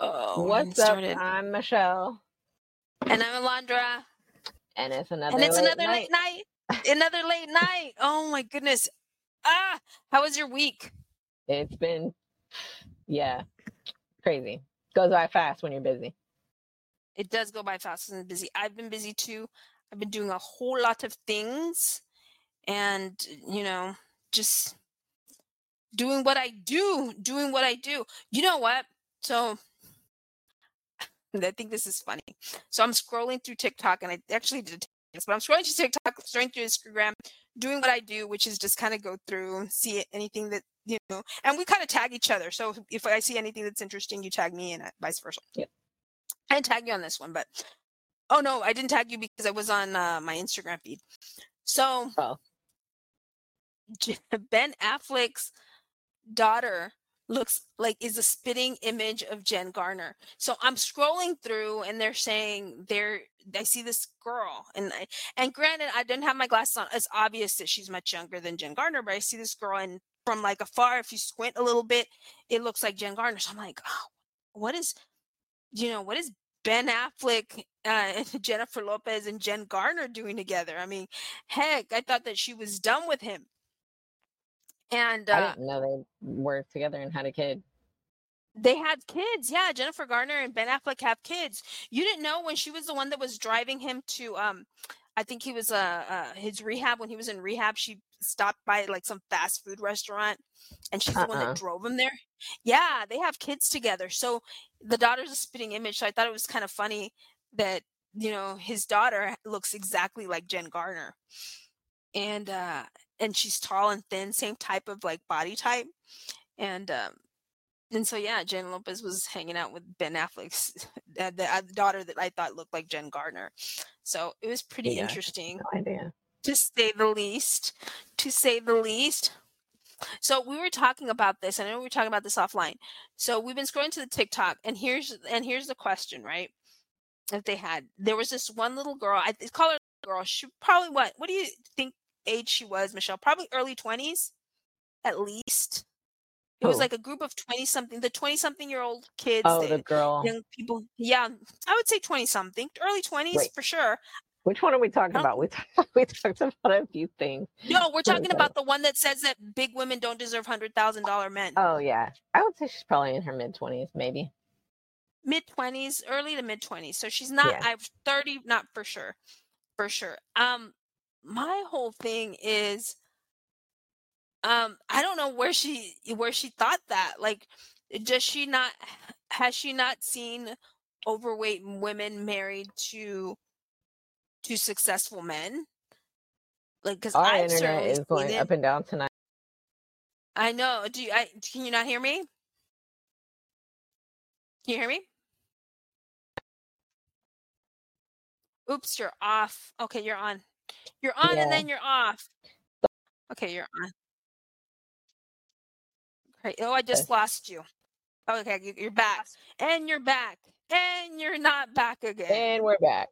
Oh, What's up? I'm Michelle. And I'm Alondra. And it's another And it's late another night. late night. another late night. Oh my goodness. Ah, how was your week? It's been, yeah, crazy. Goes by fast when you're busy. It does go by fast and busy. I've been busy too. I've been doing a whole lot of things and, you know, just doing what I do, doing what I do. You know what? So I think this is funny. So I'm scrolling through TikTok and I actually did this, but I'm scrolling through TikTok, scrolling through Instagram, doing what I do, which is just kind of go through and see anything that, you know, and we kind of tag each other. So if I see anything that's interesting, you tag me and vice versa. Yep. I didn't tag you on this one, but oh no, I didn't tag you because I was on uh, my Instagram feed. So Oh. Ben Affleck's daughter looks like is a spitting image of Jen Garner. So I'm scrolling through and they're saying they're I see this girl and I, and granted I didn't have my glasses on. It's obvious that she's much younger than Jen Garner, but I see this girl and from like afar, if you squint a little bit, it looks like Jen Garner. So I'm like, oh, what is you know, what is Ben Affleck uh, and Jennifer Lopez and Jen Garner doing together? I mean, heck, I thought that she was done with him. And I uh, didn't know they worked together and had a kid. They had kids. Yeah, Jennifer Garner and Ben Affleck have kids. You didn't know when she was the one that was driving him to um I think he was uh, uh his rehab when he was in rehab, she stopped by like some fast food restaurant and she's the one Uh-uh. that drove him there. Yeah, they have kids together. So the daughter's a spitting image. So I thought it was kind of funny that, you know, his daughter looks exactly like Jen Garner. And uh and she's tall and thin, same type of like body type. And um and so yeah, Jen Lopez was hanging out with Ben Affleck's uh, the uh, daughter that I thought looked like Jen Garner. So it was pretty Yeah. interesting No idea. to say the least. To say the least. So we were talking about this. I know we were talking about this offline. So we've been scrolling to the TikTok, and here's and here's the question, right? That they had. There was this one little girl. I call her girl. She probably what? What do you think age she was, Michelle? Probably early twenties, at least. It was like a group of twenty something, the twenty something year old kids. Oh, the girl. young people. Yeah, I would say twenty something, early twenties Wait. for sure. Which one are we talking about? We, talked we talked about a few things. No, we're talking about the one that says that big women don't deserve hundred thousand dollar men. Oh, yeah. I would say she's probably in her mid 20s, maybe. mid twenties, early to mid twenties. So she's not. Yeah. I'm thirty, not for sure, for sure. Um, my whole thing is, um, I don't know where she where she thought that. Like, does she not? Has she not seen overweight women married to to successful men? Like, because Our I've internet is going up and down tonight. I know. Do you? I, can you not hear me? Can you hear me? Oops, you're off. Okay, you're on. You're on Yeah. and then you're off. Okay, you're on. Great. Oh, I just lost you. Okay, you- you're back. And you're back. And you're not back again. And we're back.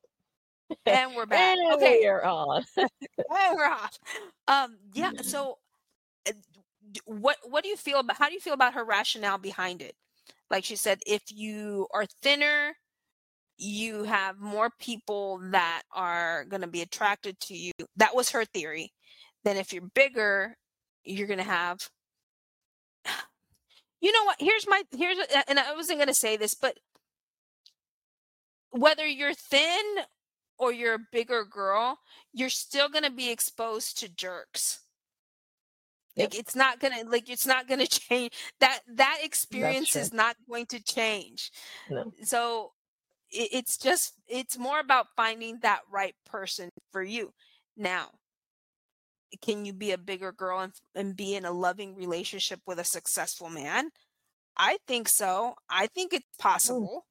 And we're back. And Okay. are on. and we're off. Um, yeah. So, uh, what what do you feel about? How do you feel about her rationale behind it? Like she said, if you are thinner, you have more people that are going to be attracted to you. That was her theory. Then, if you're bigger, you're going to have. You know what? Here's my here's and I wasn't going to say this, but whether you're thin or you're a bigger girl, you're still going to be exposed to jerks. Like it's not going to like it's not going to change. That that experience is not going to change. No. So it, it's just it's more about finding that right person for you. Now, can you be a bigger girl and, and be in a loving relationship with a successful man? I think so. I think it's possible.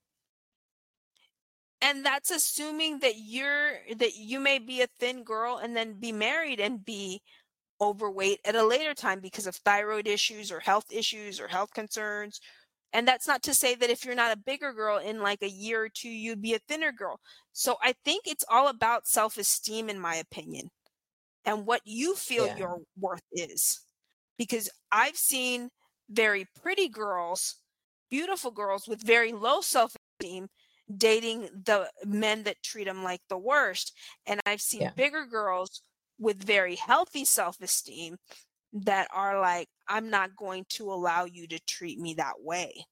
And that's assuming that you're that you may be a thin girl and then be married and be overweight at a later time because of thyroid issues or health issues or health concerns. And that's not to say that if you're not a bigger girl in like a year or two, you'd be a thinner girl. So I think it's all about self esteem, in my opinion, and what you feel Yeah. your worth is. Because I've seen very pretty girls, beautiful girls with very low self-esteem dating the men that treat them like the worst and i've seen Yeah. bigger girls with very healthy self-esteem that are like i'm not going to allow you to treat me that way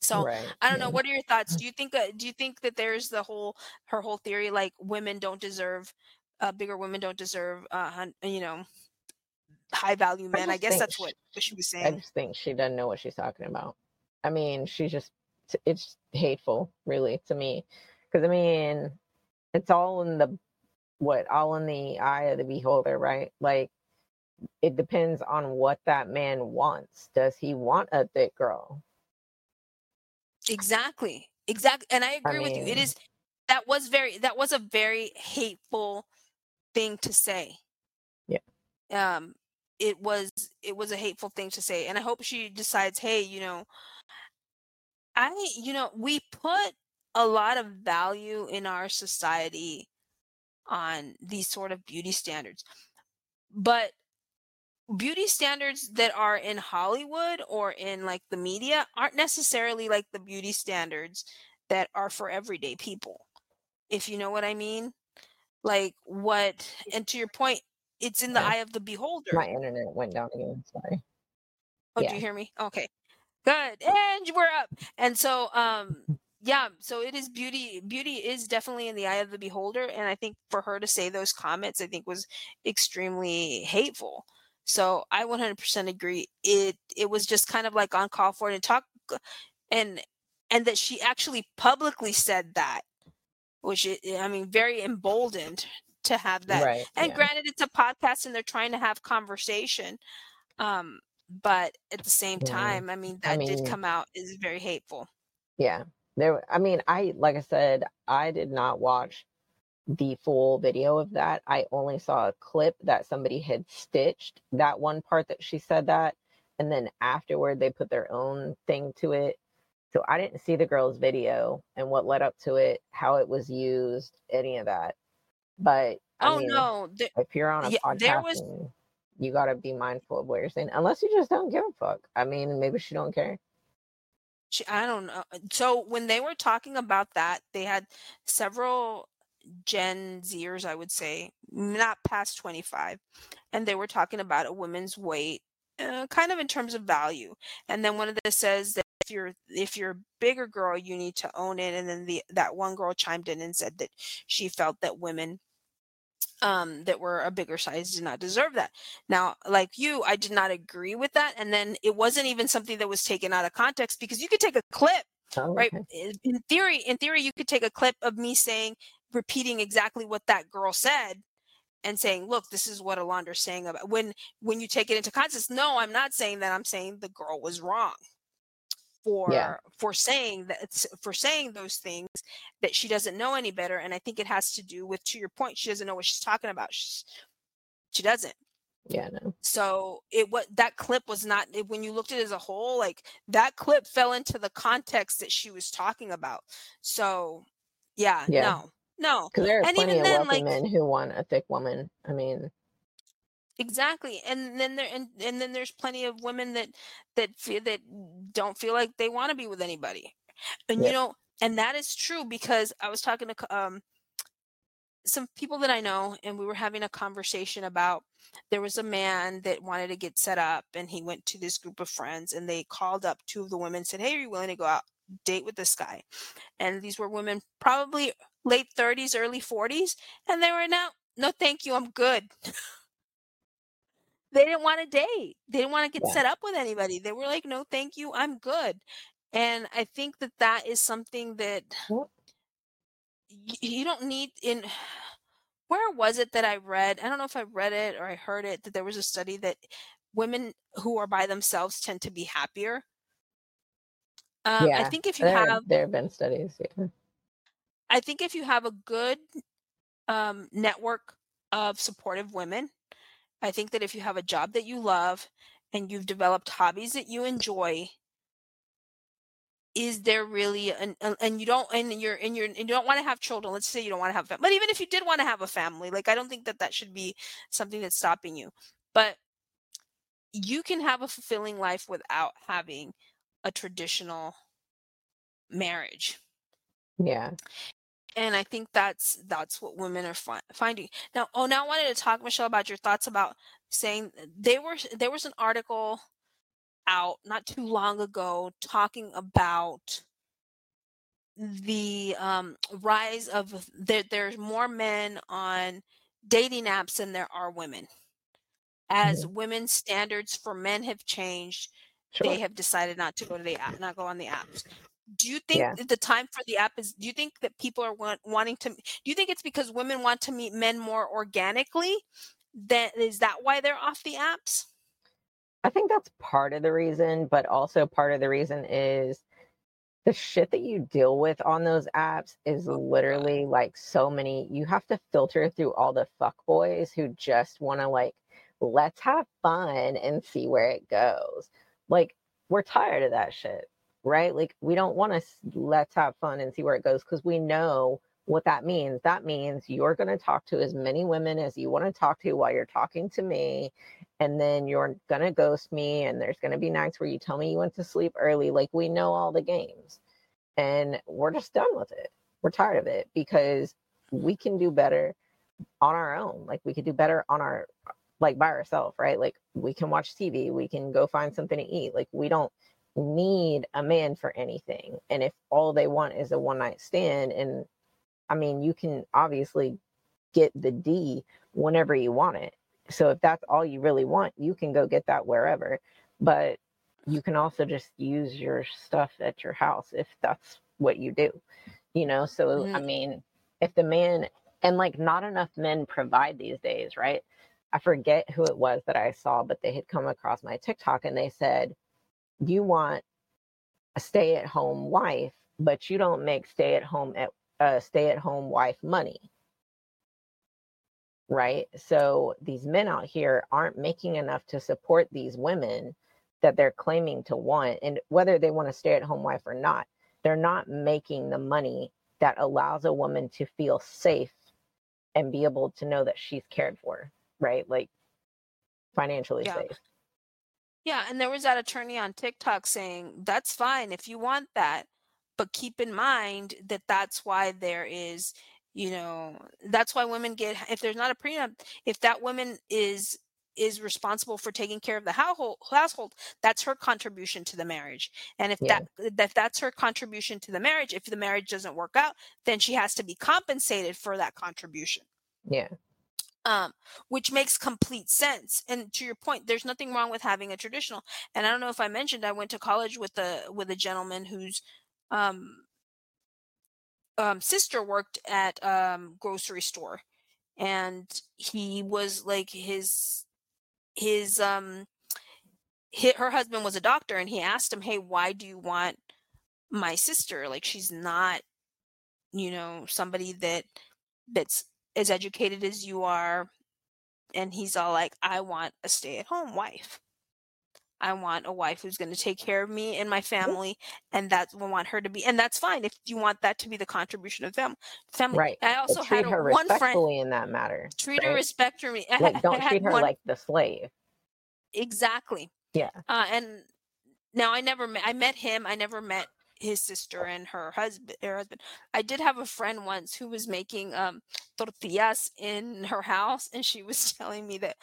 so Right. I don't know. What are your thoughts? Do you think uh, do you think that there's the whole her whole theory like women don't deserve uh, bigger women don't deserve uh you know high value men? I just guess that's what she was saying. I just think she doesn't know what she's talking about. I mean, she just it's hateful, really, to me. Because I mean, it's all in the what all in the eye of the beholder, right? Like it depends on what that man wants. Does he want a thick girl? Exactly. Exactly. And I I agree with you. It is that was very that was a very hateful thing to say. yeah, Um it was it was a hateful thing to say and I hope she decides, "Hey, you know, I you know, we put a lot of value in our society on these sort of beauty standards. But beauty standards that are in Hollywood or in like the media aren't necessarily like the beauty standards that are for everyday people. If you know what I mean? Like what and to your point, it's in the yeah. eye of the beholder. My internet went down again. Sorry. Oh, do you hear me? Okay. Good. And we're up. And so um yeah, so it is beauty beauty is definitely in the eye of the beholder and I think for her to say those comments I think was extremely hateful. So I 100% agree. It it was just kind of like on call for it and talk and and that she actually publicly said that which i I mean very emboldened to have that. Right. And Yeah. granted it's a podcast and they're trying to have conversation um but at the same Yeah. time, I mean I that did come out is very hateful. yeah. There I mean, I like I said, I did not watch the full video of that. I only saw a clip that somebody had stitched that one part that she said that. And then afterward, they put their own thing to it. So I didn't see the girl's video and what led up to it, how it was used, any of that. But I Oh mean, no, there, if you're on a yeah, podcast, was you got to be mindful of what you're saying, unless you just don't give a fuck. I mean, maybe she don't care. she- I don't know. Uh, so when they were talking about that, they had several Gen Zers, I would say, not past 25, and they were talking about a woman's weight, uh, kind of in terms of value. And then one of them says that if you're if you're a bigger girl, you need to own it. And then the that one girl chimed in and said that she felt that women um that were a bigger size did not deserve that now like you i did not agree with that and then it wasn't even something that was taken out of context because you could take a clip Oh, right in theory in theory you could take a clip of me saying repeating exactly what that girl said and saying look this is what alondra's saying about when when you take it into context no i'm not saying that i'm saying the girl was wrong Yeah. for for saying that for saying those things that she doesn't know any better and i think it has to do with to your point she doesn't know what she's talking about she's, she doesn't Yeah, no. so it what that clip was not it- when you looked at it as a whole like that clip fell into the context that she was talking about so yeah Yeah. no no. Because there are and plenty even of then wealthy like men who want a thick woman. I mean, exactly and then there and, and then there's plenty of women that that feel that don't feel like they want to be with anybody. And you know and that is true because i was talking to um some people that i know and we were having a conversation about there was a man that wanted to get set up and he went to this group of friends and they called up two of the women and said hey are you willing to go out date with this guy? And these were women probably late 30s early 40s and they were no no thank you i'm good they didn't want to date they didn't want to get Yeah. set up with anybody they were like no thank you i'm good and i think that that is something that Well, y- you don't need in where was it that I read? I don't know if I read it or I heard it that there was a study that women who are by themselves tend to be happier. Um, I think if you There have, there have been studies. Yeah. I think if you have a good um, network of supportive women, I think that if you have a job that you love and you've developed hobbies that you enjoy, is there really an, an- and you don't and you're and you're and you don't want to have children let's say you don't want to have but even if you did want to have a family like i don't think that that should be something that's stopping you but you can have a fulfilling life without having a traditional marriage. Yeah. And I think that's that's what women are fi- finding now. Oh, now I wanted to talk, Michelle, about your thoughts about saying they were there was an article out not too long ago talking about the um, rise of there, there's more men on dating apps than there are women. As Mhm. women's standards for men have changed, Sure. they have decided not to go to the app, not go on the apps. Do you think Yeah. the time for the app is? Do you think that people are want, wanting to? Do you think it's because women want to meet men more organically? That is that why they're off the apps? I think that's part of the reason, but also part of the reason is the shit that you deal with on those apps is Oh, literally like so many. You have to filter through all the fuck boys who just want to like, let's have fun and see where it goes. Like, we're tired of that shit, right? Like, we don't want to let's have fun and see where it goes because we know what that means. That means you're going to talk to as many women as you want to talk to while you're talking to me and then you're gonna ghost me and there's gonna be nights where you tell me you went to sleep early like we know all the games and we're just done with it we're tired of it because we can do better on our own like we could do better on our like by ourselves right like we can watch tv we can go find something to eat like we don't need a man for anything and if all they want is a one night stand and i mean you can obviously get the d whenever you want it so if that's all you really want, you can go get that wherever. But you can also just use your stuff at your house if that's what you do. You know, so I Mhm. mean, if the man and like not enough men provide these days, right? I forget who it was that I saw, but they had come across my TikTok and they said, You want a stay at home wife, but you don't make stay at home at uh, stay at home wife money right? So these men out here aren't making enough to support these women that they're claiming to want. And whether they want a stay at home wife or not, they're not making the money that allows a woman to feel safe and be able to know that she's cared for, right? Like financially Yeah. safe. Yeah, and there was that attorney on TikTok saying that's fine if you want that, but keep in mind that that's why there is, you know, that's why women get if there's not a prenup, if that woman is is responsible for taking care of the household household, that's her contribution to the marriage. And if Yeah. that if that's her contribution to the marriage, if the marriage doesn't work out, then she has to be compensated for that contribution Yeah. Um, which makes complete sense. And to your point, there's nothing wrong with having a traditional. And I don't know if I mentioned I went to college with a with a gentleman whose um, um, sister worked at um, grocery store, and he was like his his um hi her husband was a doctor, and he asked him, "Hey, why do you want my sister? Like she's not, you know, somebody that that's as educated as you are." and he's all like, I want a stay at home wife. I want a wife who's going to take care of me and my family, and that's I want her to be, and that's fine if you want that to be the contribution of them family. Right. I But also treat had a, her one friend respectfully in that matter. treat her right? respect her. I, Like don't treat her one like the slave. exactly, Yeah. uh, and now I never met. I met him. I never met his sister and her husband. Her husband. I did have a friend once who was making um tortillas in her house, and she was telling me that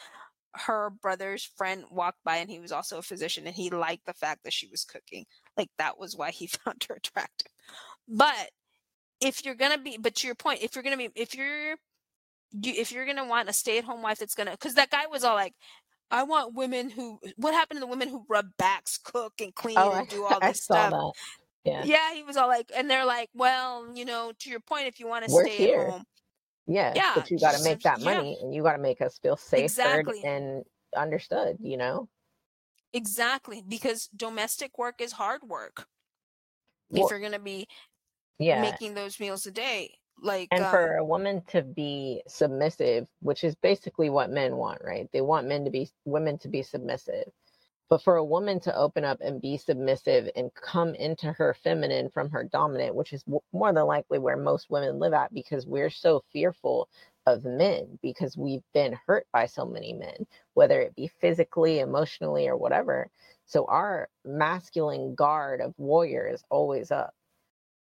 her brother's friend walked by and he was also a physician and he liked the fact that she was cooking like that was why he found her attractive but if you're gonna be but to your point if you're gonna be if you're you, if you're gonna want a stay-at-home wife that's gonna because that guy was all like i want women who what happened to the women who rub backs cook and clean Oh, and do all this stuff that. Yeah. yeah he was all like and they're like well you know to your point if you want to stay here. at home Yes, yeah but you got to make that yeah money and you got to make us feel safe, exactly and understood, you know? Exactly, because domestic work is hard work. If you're gonna be yeah. making those meals a day, like And um, for a woman to be submissive, which is basically what men want, right? They want men to be women to be submissive. But for a woman to open up and be submissive and come into her feminine from her dominant, which is more than likely where most women live at because we're so fearful of men because we've been hurt by so many men, whether it be physically, emotionally, or whatever. So our masculine guard of warrior is always up.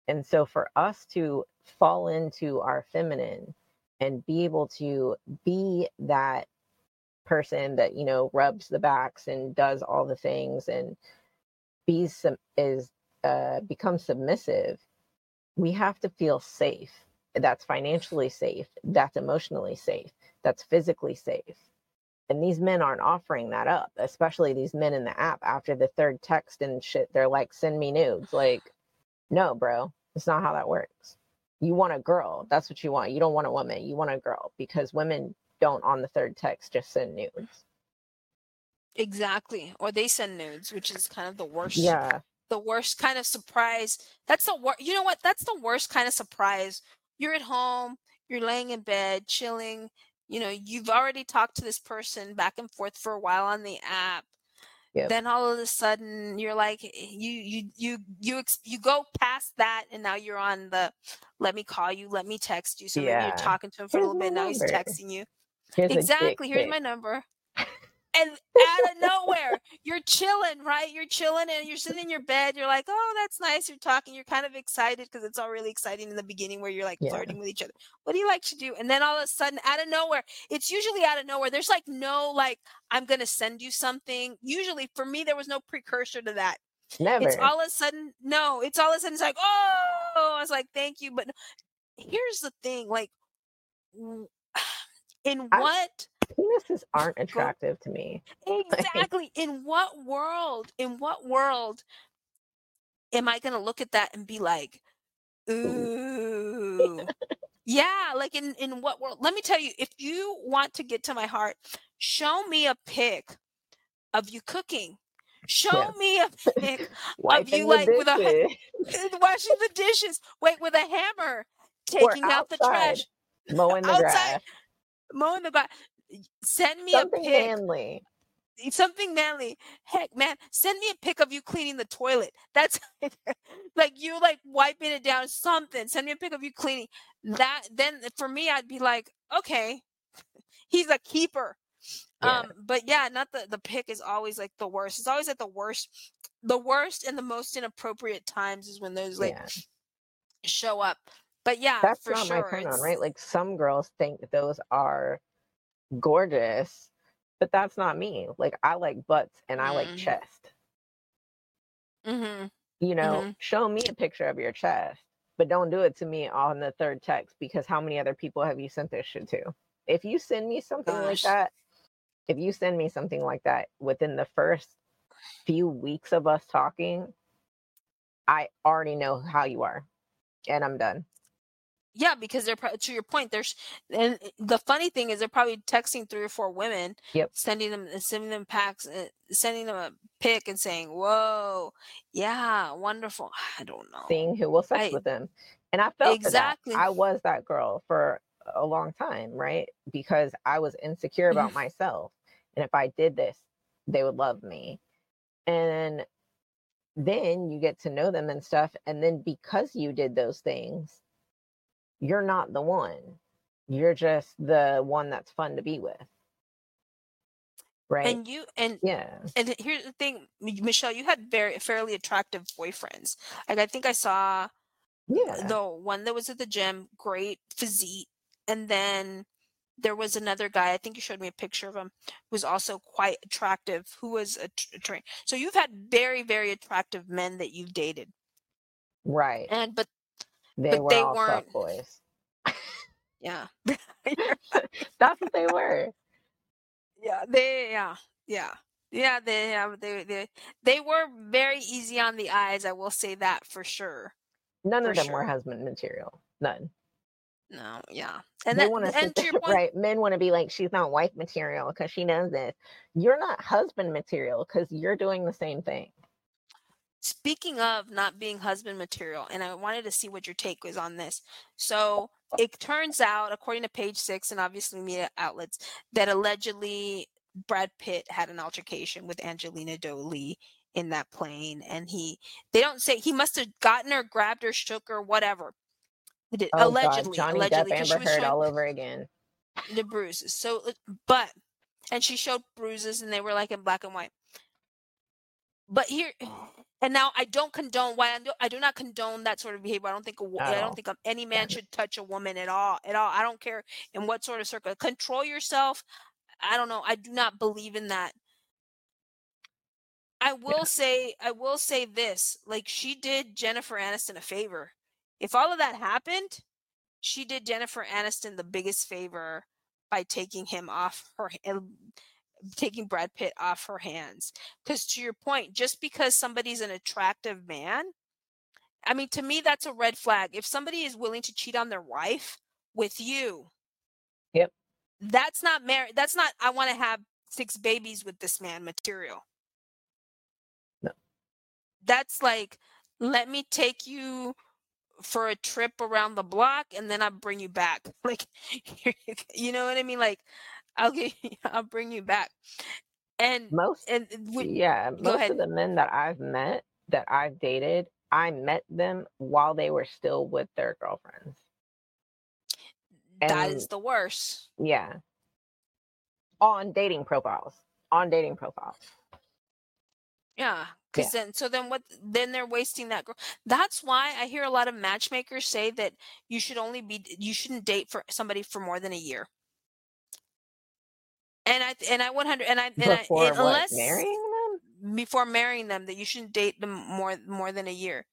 And so for us to fall into our feminine and be able to be that person that, you know, rubs the backs and does all the things and be some is uh become submissive, we have to feel safe. That's financially safe, that's emotionally safe, that's physically safe. And these men aren't offering that up, especially these men in the app after the third text and shit. They're like, send me nudes. Like, no, bro, it's not how that works. You want a girl. That's what you want. You don't want a woman. You want a girl because women don't on the third text just send nudes. Exactly. Or they send nudes, which is kind of the worst. Yeah. The worst kind of surprise. That's the worst. You know what? That's the worst kind of surprise. You're at home, you're laying in bed, chilling. You know, you've already talked to this person back and forth for a while on the app. Yep. Then all of a sudden you're like eh, you you you you ex- you go past that and now you're on the let me call you, let me text you. So maybe Yeah. you're talking to him for a little bit. Now he's texting you. Here's Exactly. Here's my number. And out of nowhere, you're chilling, right? You're chilling and you're sitting in your bed. You're like, oh, that's nice. You're talking. You're kind of excited because it's all really exciting in the beginning where you're like Yeah. flirting with each other. What do you like to do? And then all of a sudden, out of nowhere, it's usually out of nowhere. There's like no, like, I'm going to send you something. Usually for me, there was no precursor to that. Never. It's all of a sudden, no, it's all of a sudden, it's like, oh, I was like, thank you. But here's the thing like, in I- what Penises aren't attractive to me. Exactly. In what world, in what world am I going to look at that and be like, ooh. yeah, like in in what world? Let me tell you, if you want to get to my heart, show me a pic of you cooking. Show Yes. me a pic of you, like, with a- washing the dishes. Wait, with a hammer, taking out the trash, mowing the outside, grass. Mowing the grass. Send me Something a pic. manly. something manly. Heck, man, send me a pic of you cleaning the toilet. That's like you like wiping it down. Something. Send me a pic of you cleaning. That then for me, I'd be like, okay, he's a keeper. Yeah. Um, but yeah, not the the pic is always like the worst. It's always at the worst, the worst and the most inappropriate times is when those like yeah. show up. But yeah, That's for not sure. my turn on, right? Like some girls think those are gorgeous, but that's not me. Like I like butts and I like Mhm. chest. Mhm. You know, Mhm. show me a picture of your chest, but don't do it to me on the third text because how many other people have you sent this shit to? If you send me something like that, if you send me something like that within the first few weeks of us talking, I already know how you are and I'm done. Yeah, because they're pro- to your point. There's and the funny thing is they're probably texting three or four women, Yep. sending them sending them packs, uh, sending them a pic and saying, "Whoa, yeah, wonderful." I don't know. seeing who will sex I- with them. And I felt Exactly. I was that girl for a long time, right? Because I was insecure about myself. And if I did this, they would love me. And then you get to know them and stuff. And then because you did those things, you're not the one. You're just the one that's fun to be with. Right? And you and yeah. and here's the thing, Michelle, you had very fairly attractive boyfriends. Like I think I saw Yeah. the one that was at the gym, great physique, and then there was another guy. I think you showed me a picture of him, who was also quite attractive, who was a, tr- a train. So you've had very, very attractive men that you've dated, Right. and but They but were they all weren't- fuck boys. yeah, That's what they were. yeah, they, yeah, yeah, yeah, they, yeah, they, they, they were very easy on the eyes. I will say that for sure. None For of them were husband material. None. No, yeah, and they want to and to your point, right. Men want to be like, she's not wife material because she knows this. You're not husband material because you're doing the same thing. Speaking of not being husband material, and I wanted to see what your take was on this. So it turns out, according to page six and obviously media outlets, that allegedly Brad Pitt had an altercation with Angelina Jolie in that plane. And he, they don't say, he must have gotten her, grabbed her, shook her, whatever. Did- Oh allegedly, God, Johnny allegedly, Depp, Amber was Heard all over again. the bruises. So, but, and she showed bruises and they were like in black and white. but here and now I don't condone why I do, not condone that sort of behavior. I don't think a, I don't all. think any man should touch a woman at all. At all. I don't care in what sort of circle. Control yourself. I don't know. I do not believe in that. I will say I will say this. Like she did Jennifer Aniston a favor. If all of that happened, she did Jennifer Aniston the biggest favor by taking him off her taking Brad Pitt off her hands. Because to your point, just because somebody's an attractive man, I mean, to me, that's a red flag. If somebody is willing to cheat on their wife with you, Yep. that's not married. That's not. I want to have six babies with this man material. No. That's like, let me take you for a trip around the block and then I'll bring you back. Like, you know what I mean? Like, I'll get, I'll bring you back. And Most and when, yeah, most of the men that I've met that I've dated, I met them while they were still with their girlfriends. that And is the worst. yeah, on dating profiles. On dating profiles. Yeah, because then so then what? Then they're wasting that girl. That's why I hear a lot of matchmakers say that you should only be you shouldn't date for somebody for more than a year. And I and I 100 and I and Before I what? unless Marrying them? before marrying them that you shouldn't date them more more than a year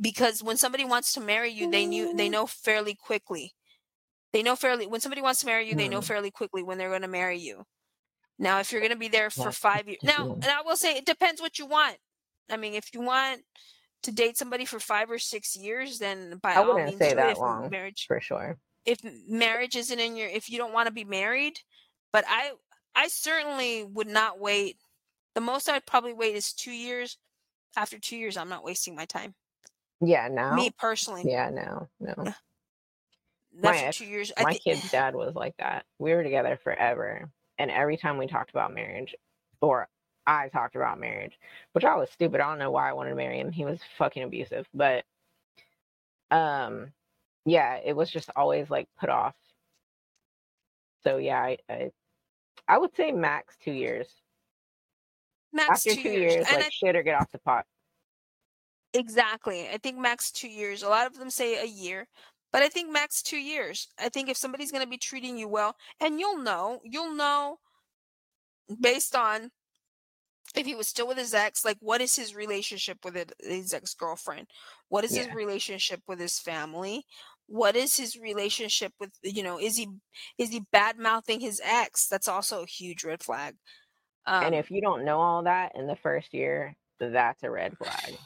because when somebody wants to marry you they knew they Mm. know fairly quickly they know fairly when somebody wants to marry you they know Hmm. fairly quickly when they're going to marry you now if you're going to be there for five years now and i will say it depends what you want i mean if you want to date somebody for five or six years then by I all wouldn't means say that long marriage for sure. if marriage isn't in your if you don't want to be married but i i certainly would not wait the most i'd probably wait is two years after two years i'm not wasting my time Yeah, no. me personally Yeah, no, no. Yeah. My two years i my think kid's dad was like that. We were together forever. And every time we talked about marriage, or I talked about marriage, which I was stupid. I don't know why I wanted to marry him. He was fucking abusive. But um yeah, it was just always like put off. So yeah, I I, I would say max two years. max After two two years, years, like I, shit or get off the pot. exactly i think max two years a lot of them say a year but i think max two years i think if somebody's going to be treating you well and you'll know you'll know based on if he was still with his ex like what is his relationship with his ex-girlfriend what is his relationship with his family what is his relationship with you know is he is he bad mouthing his ex that's also a huge red flag um and if you don't know all that in the first year, that's a red flag.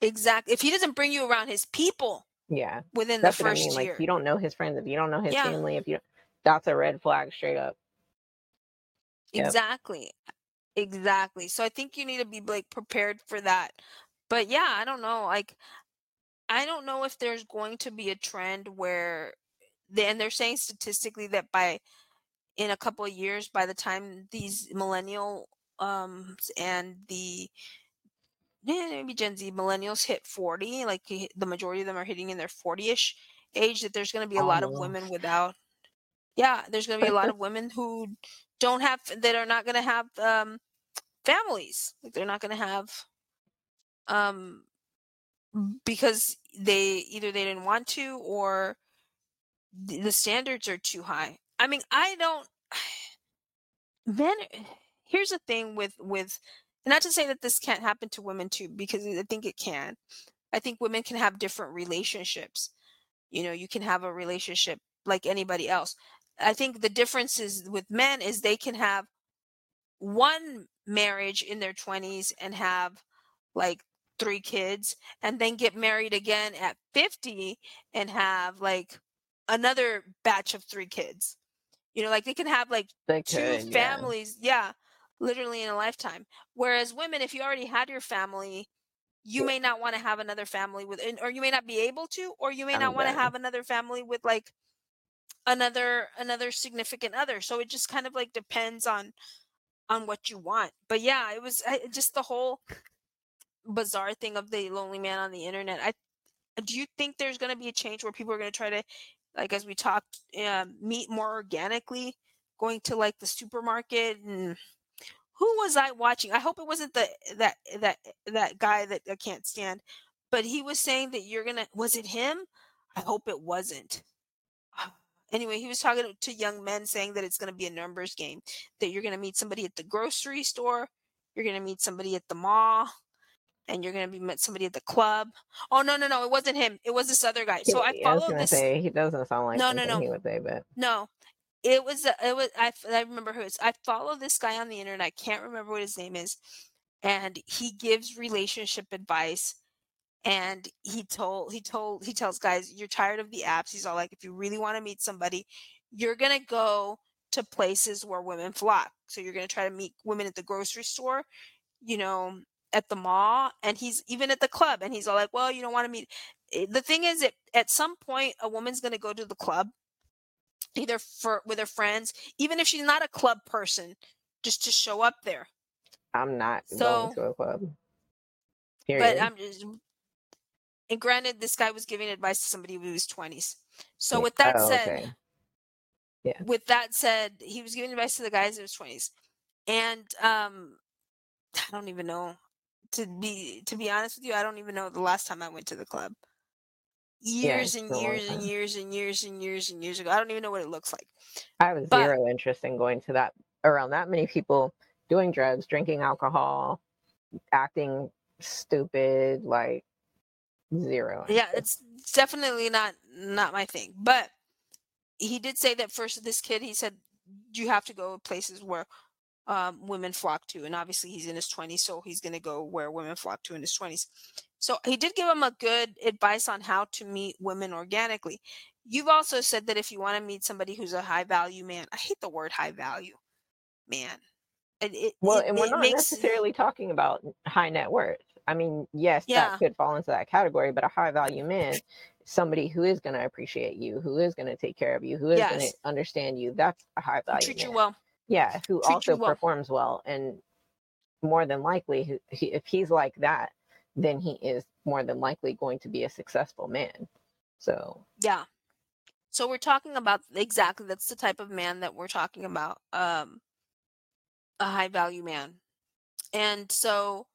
exactly if he doesn't bring you around his people Yeah. within That's the what I first mean. Like year if you don't know his friends, if you don't know his Yeah. family, if you that's a red flag straight up. Yep. Exactly. Exactly. So I think you need to be like prepared for that. But yeah, I don't know. Like I don't know if there's going to be a trend where and they're saying statistically that by in a couple of years by the time these millennial um and the maybe Gen Z millennials hit 40, like the majority of them are hitting in their 40ish age that there's going to be a lot of women without yeah, there's going to be a lot of women who don't have that are not going to have um families. Like they're not going to have um Mm. because they either they didn't want to or the, standards are too high. I mean, I don't men eh, here's the thing with with not to say that this can't happen to women too because I think it can. I think women can have different relationships. You know, you can have a relationship like anybody else. I think the difference is with men is they can have one marriage in their 20s and have like three kids and then get married again at 50 and have like another batch of three kids. You know, like they can have like They two yeah. families, yeah, literally in a lifetime. Whereas women, if you already had your family, you may not want to have another family with, or you may not be able to, or you may not want to have another family with like another another significant other. So it just kind of like depends on on what you want. But yeah, it was I, just the whole bizarre thing of the lonely man on the internet. I do you think there's going to be a change where people are going to try to like as we talked uh, meet more organically going to like the supermarket and who was I watching? I hope it wasn't the that that that guy that I can't stand, but he was saying that you're gonna. Was it him? I hope it wasn't. Anyway, he was talking to young men saying that it's going to be a numbers game, that you're going to meet somebody at the grocery store, you're going to meet somebody at the mall, and you're going to be met somebody at the club. Oh no, no, no, it wasn't him. It was this other guy. So I Yeah, I was follow gonna this. say he doesn't sound like No, no, no. he would say, but No, it was it was I, I remember who it is. I follow this guy on the internet. I can't remember what his name is, and he gives relationship advice. And he told he told he tells guys, you're tired of the apps. He's all like, if you really want to meet somebody, you're gonna go to places where women flock. So you're gonna try to meet women at the grocery store, you know, at the mall, and he's even at the club. And he's all like, well, you don't want to meet. eh, The thing is, that at some point, a woman's gonna go to the club either for with her friends, even if she's not a club person, just to show up there. I'm not So- going to a club. Period. But I'm just and granted this guy was giving advice to somebody who was 20s. So with that Oh, said, okay. with that said, he was giving advice to the guys in his 20s. And um I don't even know to be to be honest with you, I don't even know the last time I went to the club. Yeah, Years it's and years and years and years and years and years ago. I don't even know what it looks like. I have but- zero interest in going to that around that many people doing drugs, drinking alcohol, acting stupid, like zero. yeah it's definitely not not my thing but he did say that first this kid he said you have to go places where um, women flock to and obviously he's in his 20s so he's going to go where women flock to in his 20s so he did give him a good advice on how to meet women organically you've also said that if you want to meet somebody who's a high value man i hate the word high value man it, it, Well, it- and we're not makes necessarily talking about high net worth. I mean, yes, Yeah. that could fall into that category, but a high value man, somebody who is going to appreciate you, who is going to take care of you, who is going to understand you, that's a high value treat man. you well Yeah, who treat also well. performs well, and more than likely, who- he, if he's like that, then he is more than likely going to be a successful man. So Yeah. So we're talking about exactly that's the type of man that we're talking about. Um a high value man. And so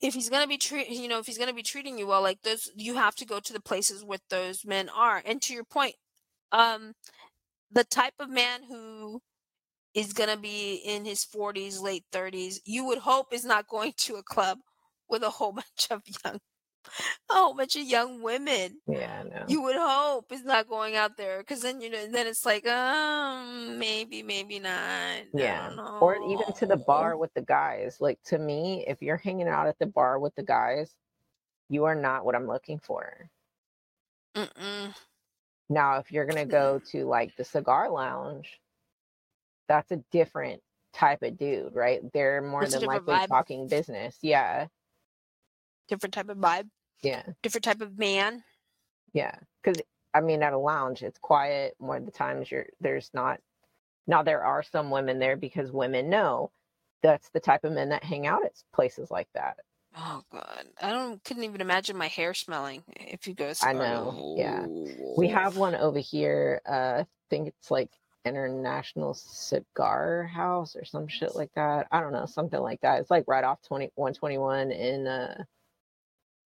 if he's going to be treat you know if he's going to be treating you well like those you have to go to the places where those men are. And to your point um the type of man who is going to be in his 40s, late 30s, you would hope is not going to a club with a whole bunch of young a whole bunch of young women yeah, you would hope it's not going out there because then you know then it's like um maybe maybe not I yeah, or even to the bar with the guys. Like to me, if you're hanging out at the bar with the guys, you are not what I'm looking for. Mm-mm. Now, if you're gonna go Mm. to like the cigar lounge, that's a different type of dude, right? They're more It's than likely vibe. talking business. Yeah, different type of vibe yeah, different type of man yeah. Because I mean, at a lounge, it's quiet. More of the times, you're there's not. Now there are some women there because women know that's the type of men that hang out at places like that. oh god i don't couldn't even imagine my hair smelling if you go I know, yeah. We have one over here. Uh, I think it's like International Cigar House or some shit like that. I don't know, something like that. It's like right off 20, 121 in, uh,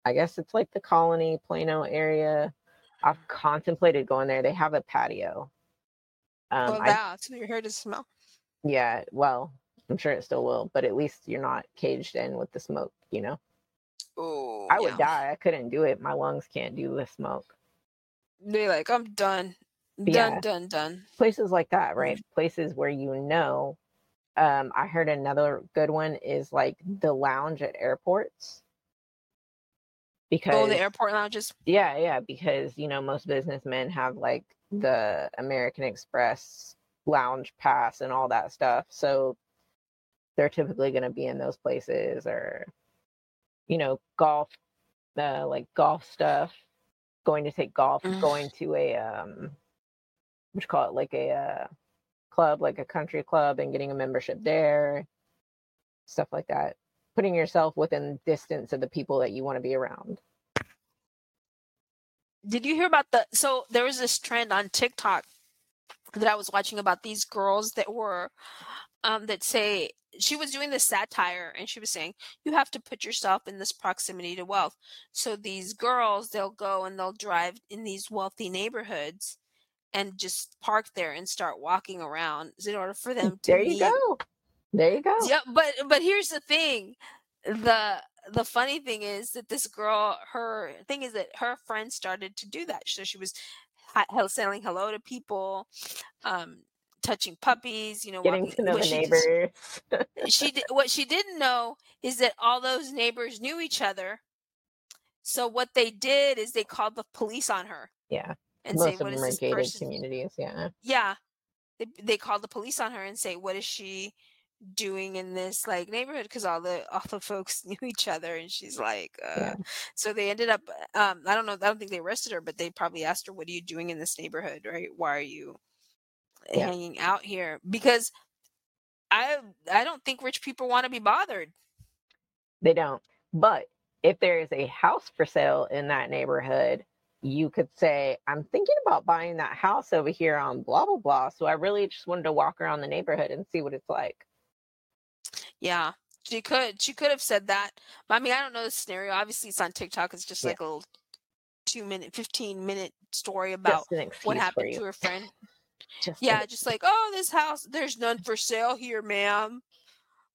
I guess it's like the Colony Plano area. I've contemplated going there. They have a patio. Um, oh I, so your hair does smell yeah, well, I'm sure it still will, but at least you're not caged in with the smoke, you know? oh I would yeah. die. I couldn't do it. My lungs can't do the smoke. they're like i'm done done Yeah. done done places like that, right? Places where you know. Um, I heard another good one is like the lounge at airports. Because oh the airport lounges yeah, yeah, because you know most businessmen have like the American Express lounge pass and all that stuff. So they're typically going to be in those places or you know, golf uh like golf stuff, going to take golf, Mm. going to a um what you call it like a uh, club, like a country club and getting a membership there. Stuff like that. Putting yourself within distance of the people that you want to be around. Did you hear about the so there was this trend on TikTok that I was watching about these girls that were um, that say she was doing this satire and she was saying you have to put yourself in this proximity to wealth so these girls they'll go and they'll drive in these wealthy neighborhoods and just park there and start walking around in order for them to there you meet. go. There you go. Yeah, but but here's the thing. The the funny thing is that this girl, her thing is that her friend started to do that. So she was saying hello to people, um, touching puppies, you know, Getting walking. to know what the she did- she did, what she didn't know is that all those neighbors knew each other. So what they did is they called the police on her yeah. And say, Most of "What is this gated person?" communities. Yeah. yeah they, they called the police on her and say what is she doing in this like neighborhood because all the all the folks knew each other and she's like uh Yeah. so they ended up um i don't know i don't think they arrested her but they probably asked her what are you doing in this neighborhood right why are you Yeah. hanging out here because i i don't think rich people want to be bothered They don't. But if there is a house for sale in that neighborhood, you could say, I'm thinking about buying that house over here on blah, blah, blah. So I really just wanted to walk around the neighborhood and see what it's like. yeah she could she could have said that but i mean i don't know the scenario obviously it's on tiktok it's just Yeah. like a little two minute 15 minute story about Just an excuse what happened to her friend Just Yeah, just like, oh, this house, there's none for sale here, ma'am.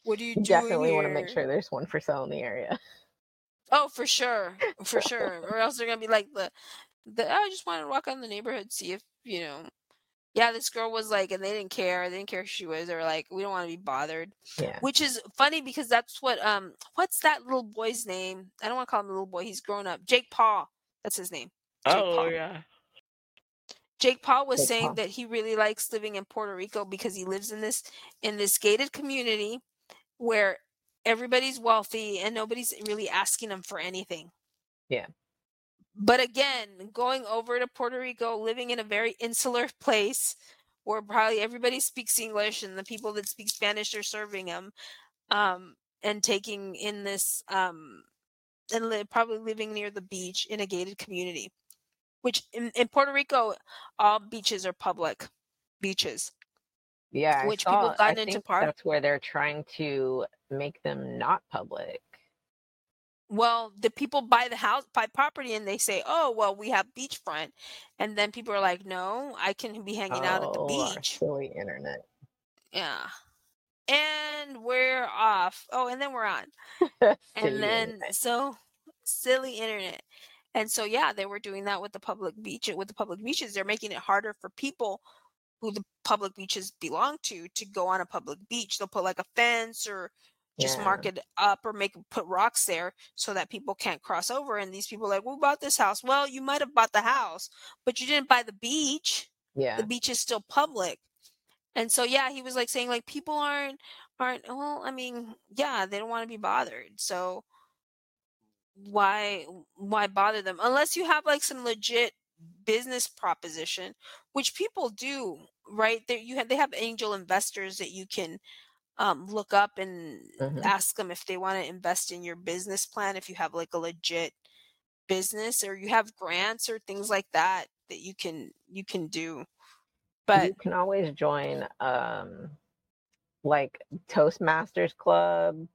What are you you doing definitely want to make sure there's one for sale in the area. Oh, for sure, for sure. Or else they're gonna be like the, the. "Oh, I just wanted to walk on the neighborhood, see if you know. Yeah, this girl was like, and they didn't care. They didn't care who she was. They were like, we don't want to be bothered. Yeah. Which is funny because that's what um, what's that little boy's name? I don't want to call him a little boy. He's grown up. Jake Paul. That's his name. Jake Paul. yeah. Jake Paul was Jake saying Paul. that he really likes living in Puerto Rico because he lives in this in this gated community where everybody's wealthy and nobody's really asking them for anything. Yeah. But again, going over to Puerto Rico, living in a very insular place where probably everybody speaks English and the people that speak Spanish are serving them um, and taking in this um, and li- probably living near the beach in a gated community which in, in Puerto Rico, all beaches are public beaches. Yeah. Which people saw- have I into park- That's where they're trying to make them not public. Well, the people buy the house, buy property, and they say, "Oh, well, we have beachfront," and then people are like, "No, I can be hanging out at the Oh, beach." silly internet. Yeah, and we're off. Oh, and then we're on. And then internet. so silly internet and so yeah they were doing that with the public beach with the public beaches they're making it harder for people who the public beaches belong to to go on a public beach. They'll put like a fence or just Yeah. mark it up or make put rocks there so that people can't cross over and these people like we bought this house? Well you might have bought the house but you didn't buy the beach. Yeah. the beach is still public. And so yeah he was like saying like people aren't aren't well i mean yeah they don't want to be bothered so why why bother them? Unless you have like some legit business proposition which people do right there you have they have angel investors that you can um, look up and Mhm. ask them if they want to invest in your business plan if you have like a legit business or you have grants or things like that that you can you can do but you can always join um like Toastmasters Club.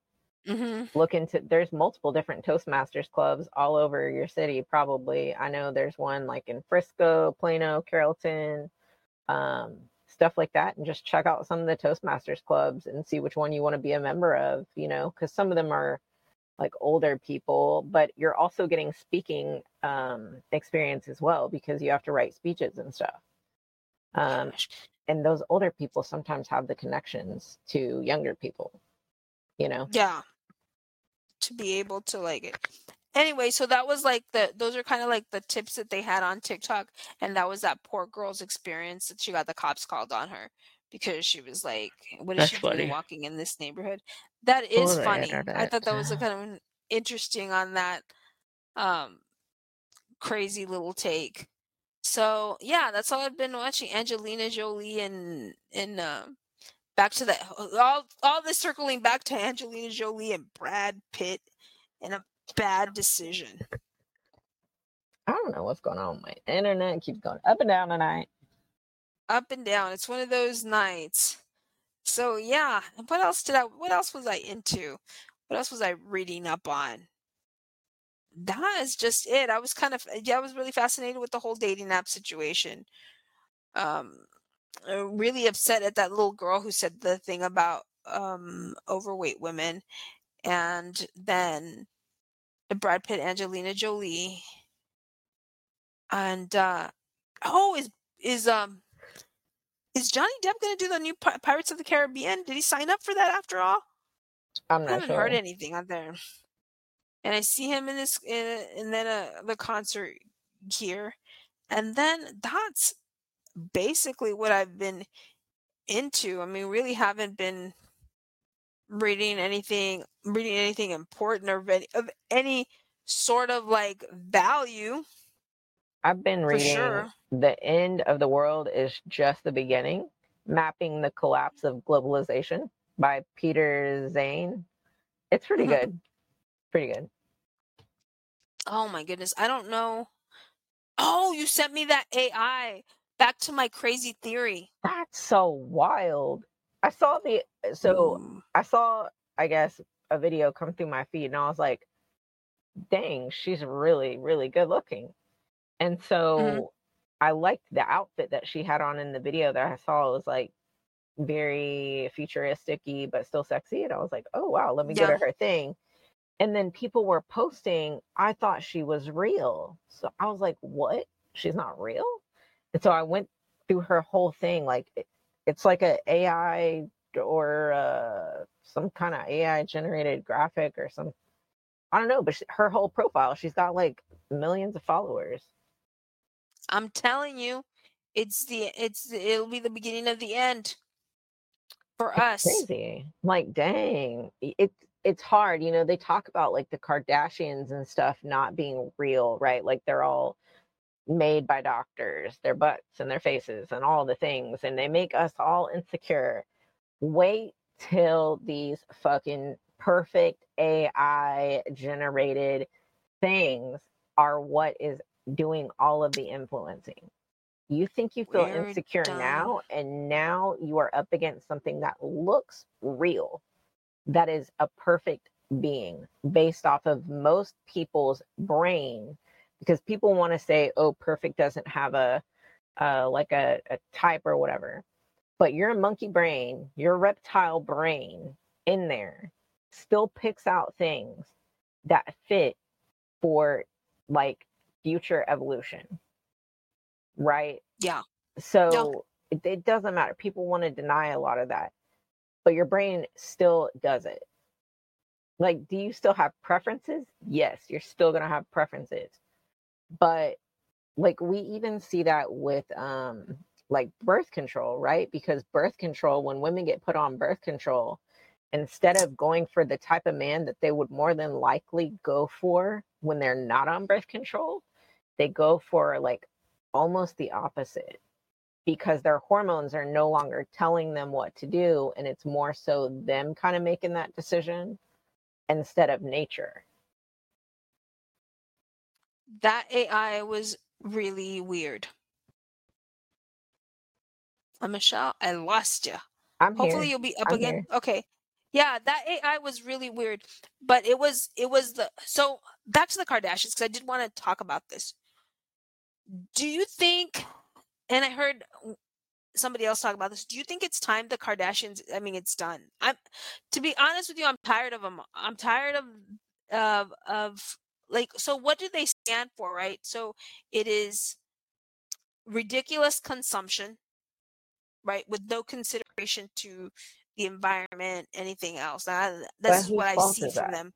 mm-hmm. Look into there's multiple different Toastmasters clubs all over your city, probably. I know there's one like in Frisco, Plano, Carrollton, um, stuff like that, and just check out some of the Toastmasters clubs and see which one you want to be a member of, you know, because some of them are like older people, but you're also getting speaking um experience as well because you have to write speeches and stuff. Um, and those older people sometimes have the connections to younger people you know yeah to be able to like anyway so that was like the those are kind of like the tips that they had on tiktok and that was that poor girl's experience that she got the cops called on her because she was like what is That's she doing walking in this neighborhood? That is funny. I thought that was a kind of interesting on that um crazy little take. So yeah that's all i've been watching. Angelina jolie and and um back to the all all this circling back to Angelina Jolie and Brad Pitt and a bad decision. i don't know what's going on with my internet keeps going up and down tonight Up and down. It's one of those nights. So yeah, what else did I? What else was I into? What else was I reading up on? That is just it. I was kind of yeah, I was really fascinated with the whole dating app situation. Um, uh, really upset at that little girl who said the thing about um overweight women, and then the Brad Pitt, Angelina Jolie, and uh oh, is is um is Johnny Depp going to do the new Pi- Pirates of the Caribbean? Did he sign up for that after all? I'm I haven't sure. heard anything out there. And I see him in this, in, and then uh, the concert gear, and then that's basically what I've been into. I mean, really haven't been reading anything, reading anything important or of any, sort of like value I've been reading sure. The End of the World is Just the Beginning, Mapping the Collapse of Globalization by Peter Zeihan. It's pretty Mhm. good. Pretty good. Oh my goodness, I don't know. Oh, you sent me that AI. Back to my crazy theory. That's so wild. I saw the uh, so Ooh. I saw I guess a video come through my feed and I was like, dang, she's really, really good looking. And mm-hmm. so I liked the outfit that she had on in the video that I saw. It was like very futuristic but still sexy. And I was like, oh wow, let me get Yeah. her her thing. And then people were posting, I thought she was real. So I was like, what? She's not real? And so I went through her whole thing. Like it, it's like a AI or uh, some kind of AI generated graphic or some, I don't know, but she, her whole profile, she's got like millions of followers. I'm telling you, it's the it's it'll be the beginning of the end for us. Crazy. Like, dang. It's it's hard. You know, they talk about like the Kardashians and stuff not being real, right? Like they're all made by doctors, their butts and their faces and all the things, and they make us all insecure. Wait till these fucking perfect AI generated things are what is doing all of the influencing. You think you feel We're insecure done. now, and now you are up against something that looks real, that is a perfect being based off of most people's brain. Because people want to say, oh, perfect doesn't have a, uh, like a, a type or whatever. But your monkey brain, your reptile brain in there still picks out things that fit for like future evolution. Right? Yeah. So it, it doesn't matter. People want to deny a lot of that, but your brain still does it. Like, do you still have preferences? Yes, you're still going to have preferences. But like, we even see that with, um, like birth control, right? Because birth control, when women get put on birth control, instead of going for the type of man that they would more than likely go for when they're not on birth control, they go for like almost the opposite because their hormones are no longer telling them what to do and it's more so them kind of making that decision instead of nature. That AI was really weird. Uh, Michelle, I lost you. I'm Hopefully here. you'll be up I'm again. here. Okay. Yeah, that AI was really weird, but it was it was the so back to the Kardashians because I did want to talk about this. Do you think? And I heard somebody else talk about this. Do you think it's time the Kardashians? I mean, it's done. I'm to be honest with you, I'm tired of them. I'm tired of of of like. So what do they stand for? Right. So it is ridiculous consumption, right, with no consideration to the environment, anything else. Now, But this is whose what I see from that? them.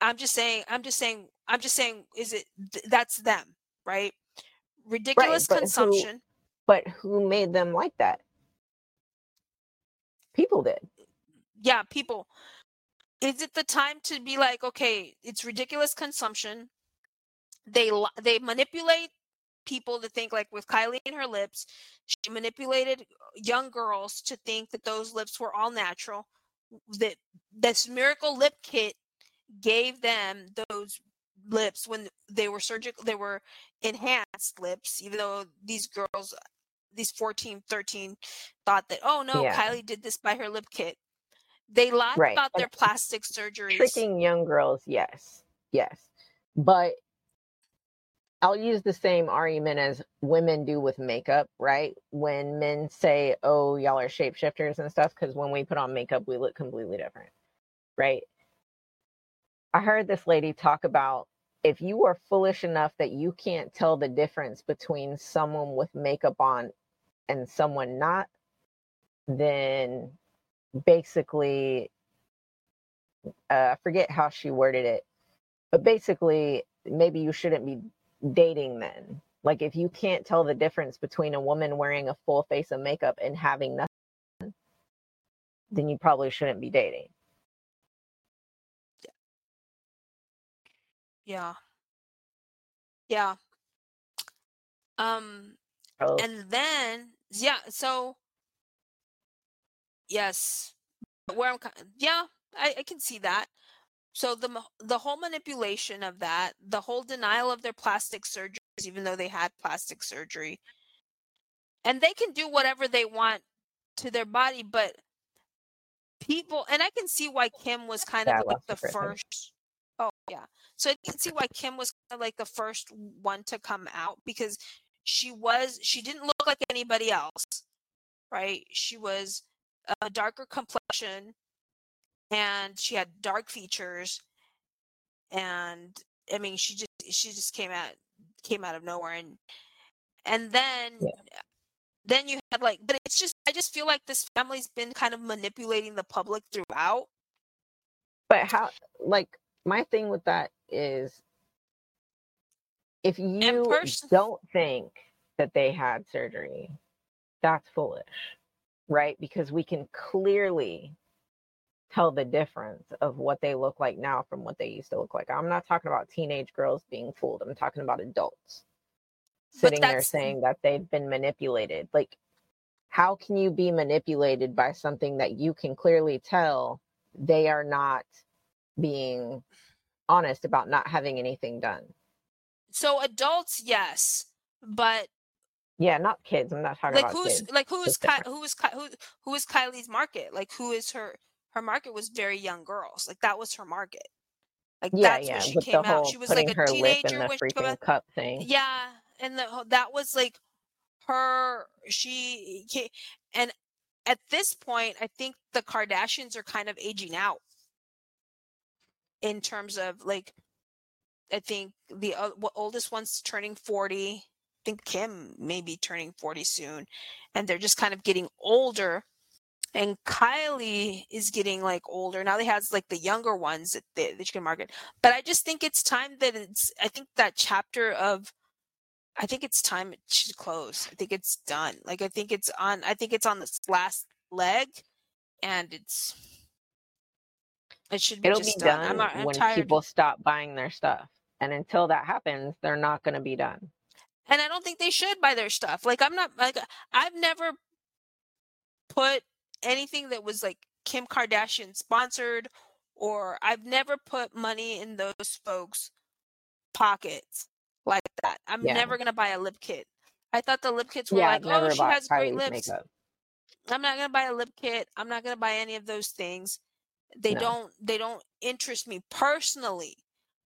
I'm just saying. I'm just saying. I'm just saying. Is it th- that's them, right? Ridiculous but who- consumption. But who made them like that? People did. yeah, people. Is it the time to be like, okay, it's ridiculous consumption. They they manipulate people to think like with Kylie and her lips, she manipulated uh, young girls to think that those lips were all natural. That this miracle lip kit gave them those lips when they were surgical they were enhanced lips even though these girls uh, these 14 13 thought that oh no Yeah. kylie did this by her lip kit they lied Right. about And their plastic surgeries tricking young girls, yes. Yes. But I'll use the same argument as women do with makeup, right? When men say, "Oh, y'all are shapeshifters and stuff," because when we put on makeup, we look completely different, right? I heard this lady talk about if you are foolish enough that you can't tell the difference between someone with makeup on and someone not, then basically, uh, I forget how she worded it, but basically, maybe you shouldn't be dating men. Like if you can't tell the difference between a woman wearing a full face of makeup and having nothing, then you probably shouldn't be dating. yeah yeah um So, and then yeah so yes. Where i'm yeah i, I can see that. So the the whole manipulation of that the whole denial of their plastic surgeries even though they had plastic surgery. And they can do whatever they want to their body but people and i can see why kim was kind Yeah, of like the first oh yeah. So i can see why kim was kind of like the first one to come out because she was she didn't look like anybody else right? She was a darker complexion and she had dark features and i mean she just she just came out came out of nowhere and and then Yeah. then you had like but it's just i just feel like this family's been kind of manipulating the public throughout but how, like, my thing with that is if you pers- don't think that they had surgery, that's foolish, right? Because we can clearly tell the difference of what they look like now from what they used to look like. I'm not talking about teenage girls being fooled. I'm talking about adults sitting there saying that they've been manipulated. Like, how can you be manipulated by something that you can clearly tell they are not being honest about not having anything done? so adults yes but Yeah, not kids. I'm not talking like about who's kids. like who's It's Ky- different. who is Ky- who who is Kylie's market? Like who is her her market was very young girls. Like that was her market. Like Yeah, that's yeah, where she with came out. She was like a her lip in teenager the when she came out. cup thing. Yeah, and the, that was like her. She and at this point, I think the Kardashians are kind of aging out in terms of like. I think the uh, oldest one's turning forty. I think Kim may be turning forty soon, and they're just kind of getting older. And Kylie is getting like older now. They has like the younger ones that they, that you can market. But I just think it's time that it's. I think that chapter of I think it's time it should close. I think it's done. Like I think it's on I think it's on this last leg and it's it should be It'll just be done. done I'm I'm when tired. people stop buying their stuff. And until that happens, they're not going to be done. And I don't think they should buy their stuff. Like I'm not like I've never put anything that was like Kim Kardashian sponsored or I've never put money in those folks pockets like that. I'm Yeah. never going to buy a lip kit. I thought the lip kits were Yeah, like, "Oh, she has great lips." makeup. I'm not gonna buy a lip kit. I'm not gonna buy any of those things. They No. don't they don't interest me personally.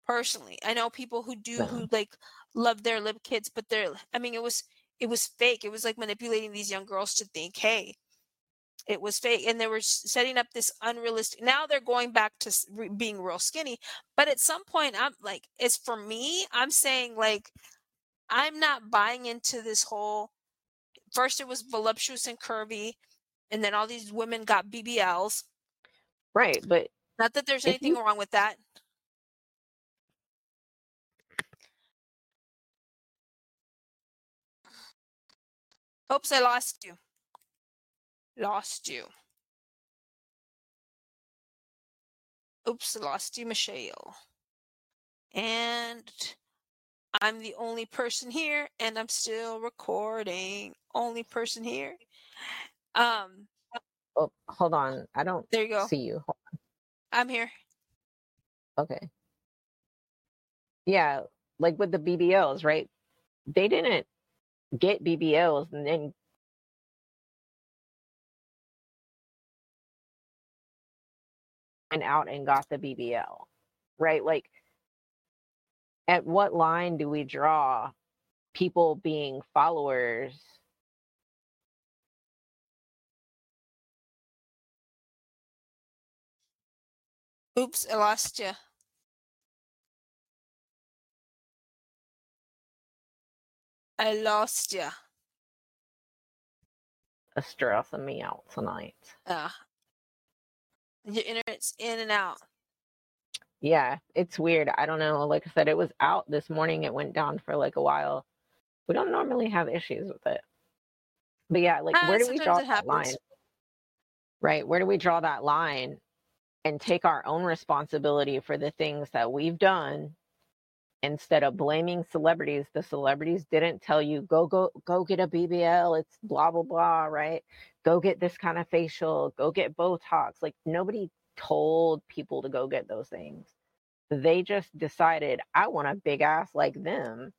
Personally. I know people who do No. who like love their lip kits, but they're I mean it was it was fake. It was like manipulating these young girls to think, hey, it was fake. And they were setting up this unrealistic now they're going back to re- being real skinny. But at some point I'm like, it's for me, I'm saying like I'm not buying into this whole first it was voluptuous and curvy and then all these women got BBLs. Right. But Not that there's anything you- wrong with that. Oops, I lost you. Lost you. Oops, I lost you, Michelle. And I'm the only person here, and I'm still recording. Only person here. Um, oh, hold on. I don't there you go. see you. I'm here. Okay. Yeah. Like with the BBLs, right? They didn't get BBLs and then went out and got the BBL, right? Like, at what line do we draw people being followers? Oops, I lost you. I lost you. Are stressing me out tonight. Uh, your internet's in and out. Yeah, it's weird. I don't know. Like I said, it was out this morning. It went down for like a while. We don't normally have issues with it. But yeah, like Uh, where do we draw that line? Right? Where do we draw that line and take our own responsibility for the things that we've done instead of blaming celebrities? The celebrities didn't tell you go go go get a BBL, it's blah blah blah, right? Go get this kind of facial, go get Botox. Like nobody told people to go get those things. They just decided I want a big ass like them.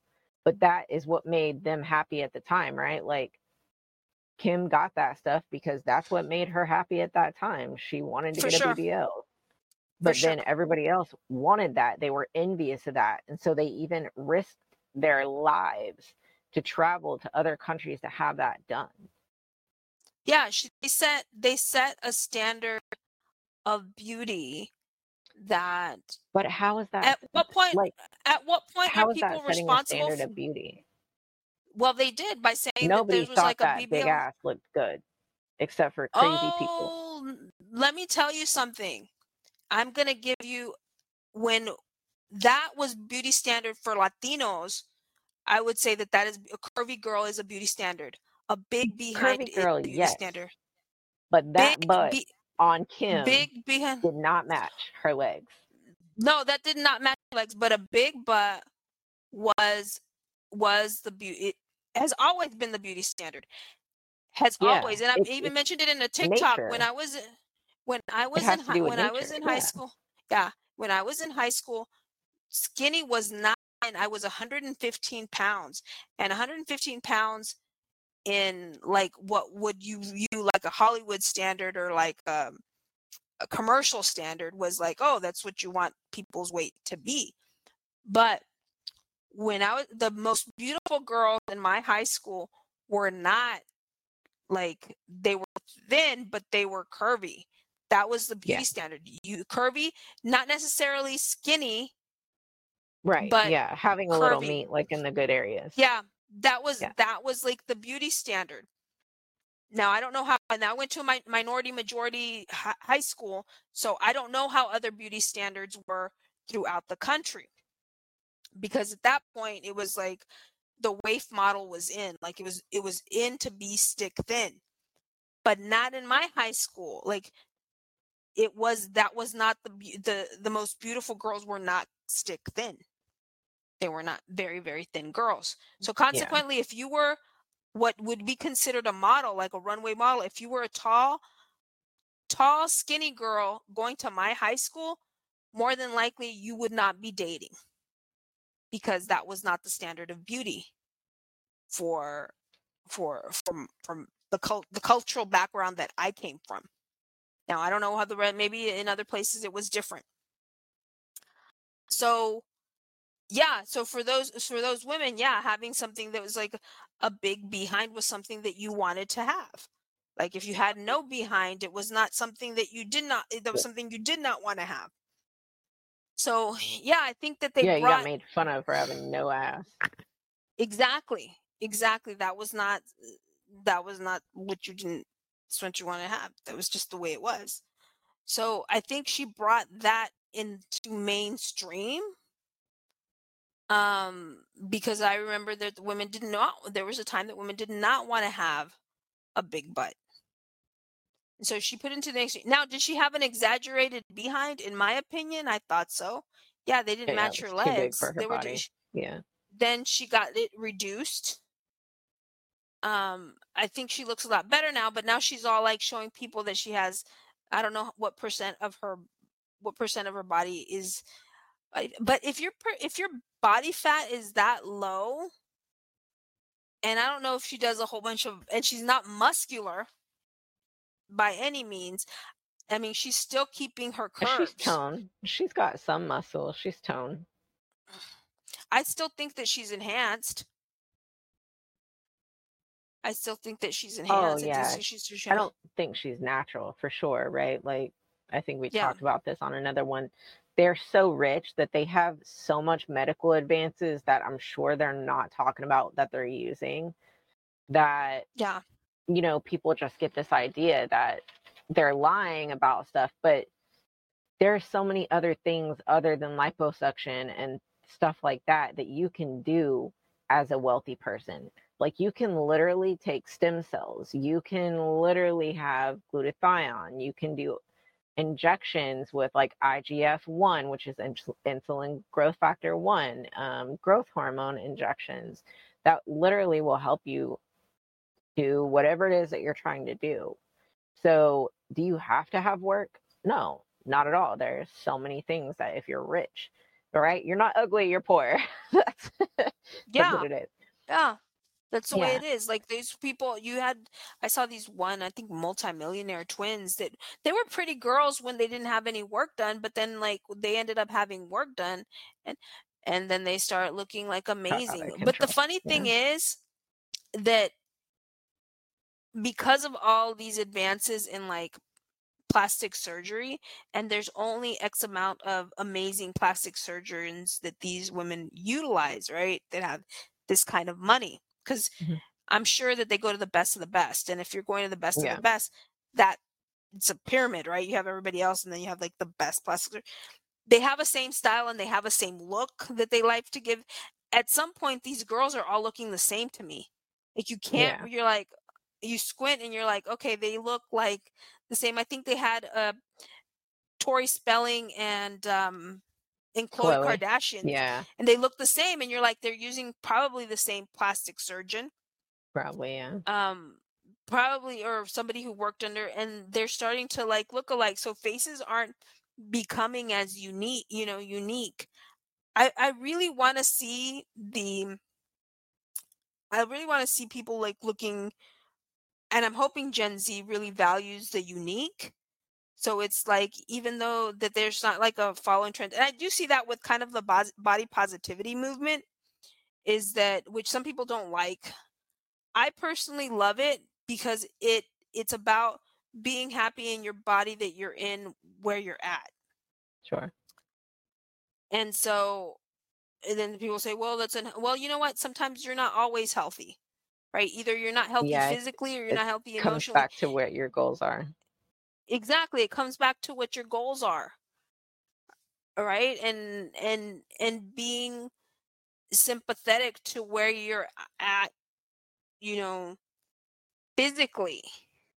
But that is what made them happy at the time, right? Like Kim got that stuff because that's what made her happy at that time. She wanted to For get sure. a BBL. But sure. then everybody else wanted that. They were envious of that. And so they even risked their lives to travel to other countries to have that done. Yeah, she, they set they set a standard of beauty that But how is that at what point like at what point how are that people setting a responsible standard f- of beauty? well they did by saying that Nobody there was like a that big BBL ass looked good except for crazy people. Oh, n- let me tell you something. I'm going to give you when that was beauty standard for Latinos, I would say that that is a curvy girl is a beauty standard. A big behind Curvy is girl, beauty yes. standard. But that Big butt be, on Kim big behind did not match her legs. No, that did not match legs, but a big butt was was the beauty it has always been the beauty standard. Has Yeah, always and I've even mentioned it in a TikTok when. I was eh, when I was in high do with I was nature. in high Yeah. school. Yeah, when I was in high school, skinny was not and I was 115 pounds. And 115 pounds in like what would you view like a Hollywood standard or like um, a commercial standard was like, oh, that's what you want people's weight to be. But when I was the most beautiful girls in my high school were not like they were thin, but they were curvy. That was the Yeah. beauty standard. You curvy, not necessarily skinny, Right. but yeah. Having a little meat like in the good areas. Yeah, that was Yeah. that was like the beauty standard. Now I don't know how. And I went to a mi- minority majority hi- high school, so I don't know how other beauty standards were throughout the country. Because at that point, it was like the waif model was in, like it was it was in to be stick thin, but not in my high school. Like it was that was not the the the most beautiful girls were not stick thin. They were not very very thin girls. So consequently, if you were what would be considered a model, like a runway model, if you were a tall, tall, skinny girl going to my high school, more than likely you would not be dating because that was not the standard of beauty for for from from the cult the cultural background that I came from. Now I don't know how the maybe in other places it was different. So yeah, so for those for those women, yeah, having something that was like a big behind was something that you wanted to have. Like if you had no behind, it was not something that you did not that was something you did not want to have. So yeah, I think that they yeah, you got made fun of for having no ass. exactly exactly that was not that was not what you didn't that's what you want to have that was just the way it was so i think she brought that into mainstream um because i remember that the women did not there was a time that women did not want to have a big butt and so she put into the extreme now did she have an exaggerated behind in my opinion i thought so yeah they didn't Yeah, match her was too big legs for her they were body. Yeah. then she got it reduced um i think she looks a lot better now but now she's all like showing people that she has i don't know what percent of her what percent of her body is but if your per- if your body fat is that low and i don't know if she does a whole bunch of and she's not muscular by any means I mean, she's still keeping her And she's toned. She's got some muscle. She's toned. I still think that she's enhanced. I still think that she's Oh enhanced. I do yeah. too I don't think she's natural for sure, right? Like I think we Yeah. talked about this on another one. They're so rich that they have so much medical advances that I'm sure they're not talking about that they're using that Yeah. you know, people just get this idea that they're lying about stuff, but there are so many other things other than liposuction and stuff like that that you can do as a wealthy person. Like you can literally take stem cells, you can literally have glutathione, you can do injections with like IGF 1, which is insulin growth factor 1, um, growth hormone injections that literally will help you do whatever it is that you're trying to do. So, do you have to have work? No, not at all. There's so many things that if you're rich, all right, you're not ugly, you're poor. that's, that's Yeah. what it is. Yeah. That's the way it is. Like these people you had I saw these one, I think multimillionaire twins that they were pretty girls when they didn't have any work done, but then like they ended up having work done and and then they start looking like Got out of amazing. But the funny thing Yeah. is that because of all these advances in like plastic surgery and there's only x amount of amazing plastic surgeons that these women utilize right that have this kind of money because Mhm. i'm sure that they go to the best of the best and if you're going to the best of the best that it's a pyramid right? You have everybody else and then you have like the best plastic they have a same style and they have a same look that they like to give. At some point these girls are all looking the same to me. Like you can't Yeah. you're like you squint and you're like okay they look like the same. I think they had uh tori spelling and um and Khloe Chloe. Kardashian Yeah, and they look the same and you're like they're using probably the same plastic surgeon probably. Yeah. um probably or somebody who worked under and they're starting to like look alike so faces aren't becoming as unique you know unique i i really want to see the i really want to see people like looking and i'm hoping gen z really values the unique so it's like even though that there's not like a following trend and i do see that with kind of the body positivity movement is that which some people don't like I personally love it because it it's about being happy in your body that you're in where you're at. Sure. And so and then people say, "Well, that's an well, you know what? Sometimes you're not always healthy." Right? Either you're not healthy Yeah, physically or you're not healthy comes emotionally. back to what your goals are. Exactly. It comes back to what your goals are. All right? And and and being sympathetic to where you're at, you know, physically